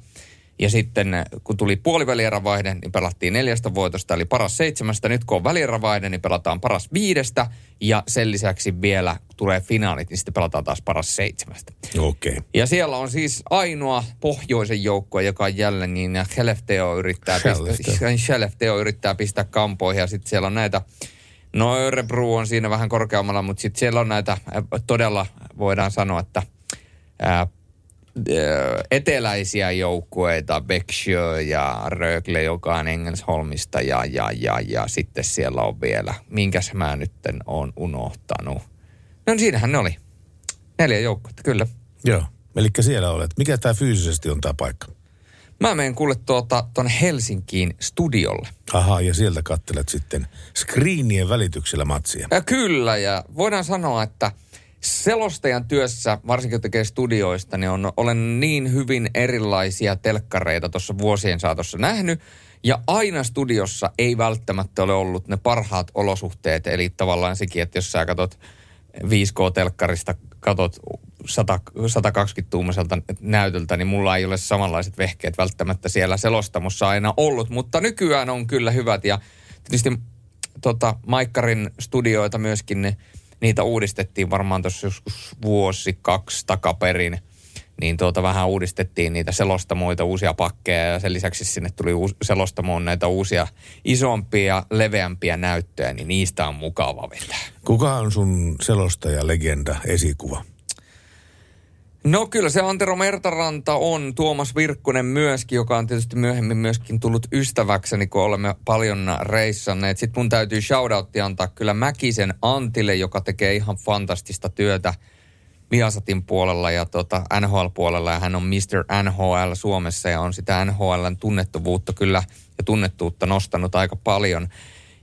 Ja sitten äh, kun tuli puolivälierävaihde, niin pelattiin neljästä voitosta, eli paras seitsemästä. Nyt kun on välierävaihde, niin pelataan paras viidestä. Ja sen lisäksi vielä tulee finaalit, niin sitten pelataan taas paras seitsemästä. Okei. Okay. Ja siellä on siis ainoa pohjoisen joukkue, joka on jälleen niin ja yrittää, Skellefteå. pistää, Skellefteå yrittää pistää kampoihin ja sitten siellä on näitä No Örebro on siinä vähän korkeammalla, mutta sitten siellä on näitä todella, voidaan sanoa, että ää, eteläisiä joukkueita, Växjö ja Rögle, joka on Engelsholmista ja, ja, ja, ja sitten siellä on vielä, minkäs mä nytten on unohtanut. No siinähän ne oli. Neljä joukkuetta, kyllä. Joo. Eli siellä olet. Mikä tämä fyysisesti on tämä paikka? Mä menen kuule tuota, tuonne Helsinkiin studiolle. Aha, ja sieltä kattelet sitten screenien välityksellä matsia. Ja kyllä, ja voidaan sanoa, että selostajan työssä, varsinkin kun tekee studioista, niin on, olen niin hyvin erilaisia telkkareita tuossa vuosien saatossa nähnyt. Ja aina studiossa ei välttämättä ole ollut ne parhaat olosuhteet. Eli tavallaan sekin, että jos sä katot 5K-telkkarista, katot 100, 120-tuumaiselta näytöltä, niin mulla ei ole samanlaiset vehkeet välttämättä siellä selostamossa aina ollut. Mutta nykyään on kyllä hyvät ja tietysti tota, Maikkarin studioita myöskin, ne, niitä uudistettiin varmaan tuossa joskus vuosi, kaksi takaperin. Niin tuota, vähän uudistettiin niitä selostamoita, uusia pakkeja ja sen lisäksi sinne tuli uus, selostamoon näitä uusia isompia ja leveämpiä näyttöjä, niin niistä on mukava vetää. Kuka on sun selostaja, legenda, esikuva? No kyllä se Antero Mertaranta on, Tuomas Virkkunen myöskin, joka on tietysti myöhemmin myöskin tullut ystäväkseni, kun olemme paljon reissanneet. Sitten mun täytyy shoutoutti antaa kyllä Mäkisen Antille, joka tekee ihan fantastista työtä Viasatin puolella ja tota NHL-puolella. Ja hän on Mr. NHL Suomessa ja on sitä NHLn tunnettavuutta kyllä ja tunnettuutta nostanut aika paljon.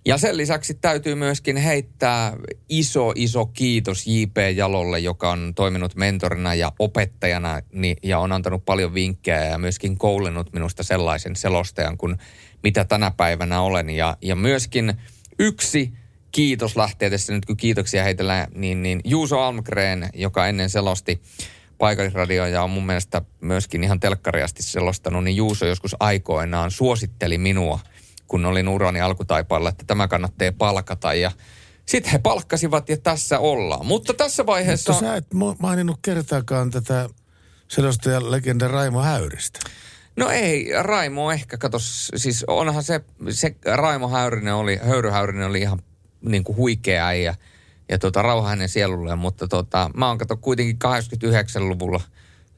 Ja sen lisäksi täytyy myöskin heittää iso, iso kiitos J.P. Jalolle, joka on toiminut mentorina ja opettajana niin, ja on antanut paljon vinkkejä ja myöskin koulinut minusta sellaisen selostajan kuin mitä tänä päivänä olen. Ja, ja myöskin yksi kiitos lähtee tässä nyt, kun kiitoksia heitellään, niin, niin Juuso Almgren, joka ennen selosti paikallisradioa ja on mun mielestä myöskin ihan telkkariasti selostanut, niin Juuso joskus aikoinaan suositteli minua – kun olin urani alkutaipaalla, että tämä kannattaa palkata ja sitten he palkkasivat ja tässä ollaan. Mutta tässä vaiheessa... Mutta sä et maininnut kertaakaan tätä selostajan legenda Raimo Häyristä. No ei, Raimo ehkä, katos, siis onhan se, se Raimo Häyrinen oli, Höyry Häyrinen oli ihan niin kuin huikea ja, ja tota, rauha hänen sielulle, mutta tota, mä oon kato kuitenkin 89-luvulla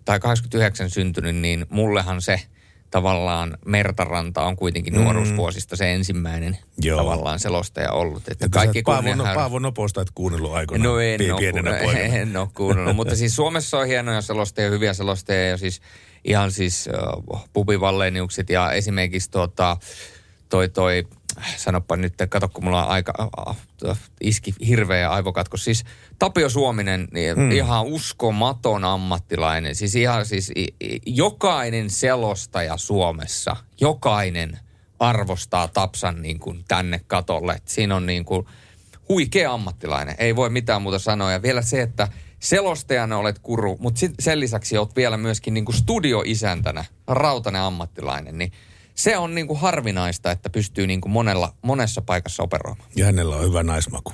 tai 89 syntynyt, niin mullehan se – tavallaan Mertaranta on kuitenkin mm. nuoruusvuosista se ensimmäinen Joo. tavallaan selostaja ollut. Että kaikki Paavo, no, Paavo Noposta et kuunnellut aikoinaan no en pienenä ole, kuunnellut, en ole kuunnellut, mutta siis Suomessa on hienoja selostajia, hyviä selostajia ja siis ihan siis uh, pupivalleniukset ja esimerkiksi tuota, toi toi sanoppa nyt, kato kun mulla on aika, äh, iski hirveä aivokatko. Siis Tapio Suominen, niin hmm. ihan uskomaton ammattilainen. Siis ihan siis jokainen selostaja Suomessa, jokainen arvostaa Tapsan niin kuin tänne katolle. Et siinä on niin kuin huikea ammattilainen, ei voi mitään muuta sanoa. Ja vielä se, että selostajana olet kuru, mutta sen lisäksi olet vielä myöskin niin kuin studioisäntänä, rautainen ammattilainen, niin – se on niin kuin harvinaista, että pystyy niin kuin monella, monessa paikassa operoimaan. Ja hänellä on hyvä naismaku.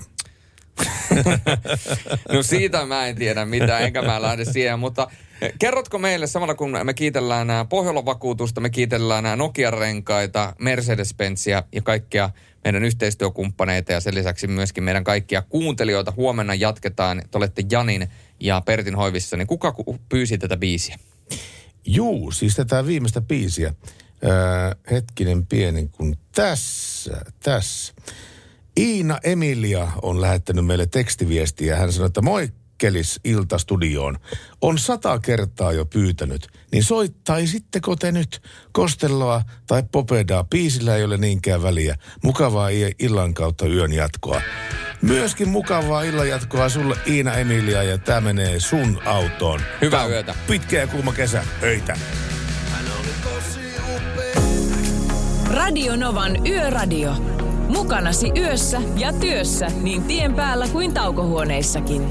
no siitä mä en tiedä mitään, enkä mä lähde siihen, mutta kerrotko meille samalla kun me kiitellään nämä Pohjolan vakuutusta, me kiitellään nämä Nokia-renkaita, Mercedes-Benzia ja kaikkia meidän yhteistyökumppaneita ja sen lisäksi myöskin meidän kaikkia kuuntelijoita. Huomenna jatketaan, te olette Janin ja Pertin hoivissa, niin kuka pyysi tätä biisiä? Juu, siis tätä viimeistä biisiä Öö, hetkinen pieni kun tässä, tässä. Iina Emilia on lähettänyt meille tekstiviestiä. Hän sanoi, että moi Kelis Ilta-studioon. On sata kertaa jo pyytänyt. Niin soittaisitteko te nyt Kostelloa tai Popedaa? Piisillä ei ole niinkään väliä. Mukavaa illan kautta yön jatkoa. Myöskin mukavaa illan jatkoa sulle Iina Emilia ja tämä menee sun autoon. Hyvää yötä. Pitkä ja kuuma kesä. Öitä. Radio Novan Yöradio. Mukanasi yössä ja työssä niin tien päällä kuin taukohuoneissakin.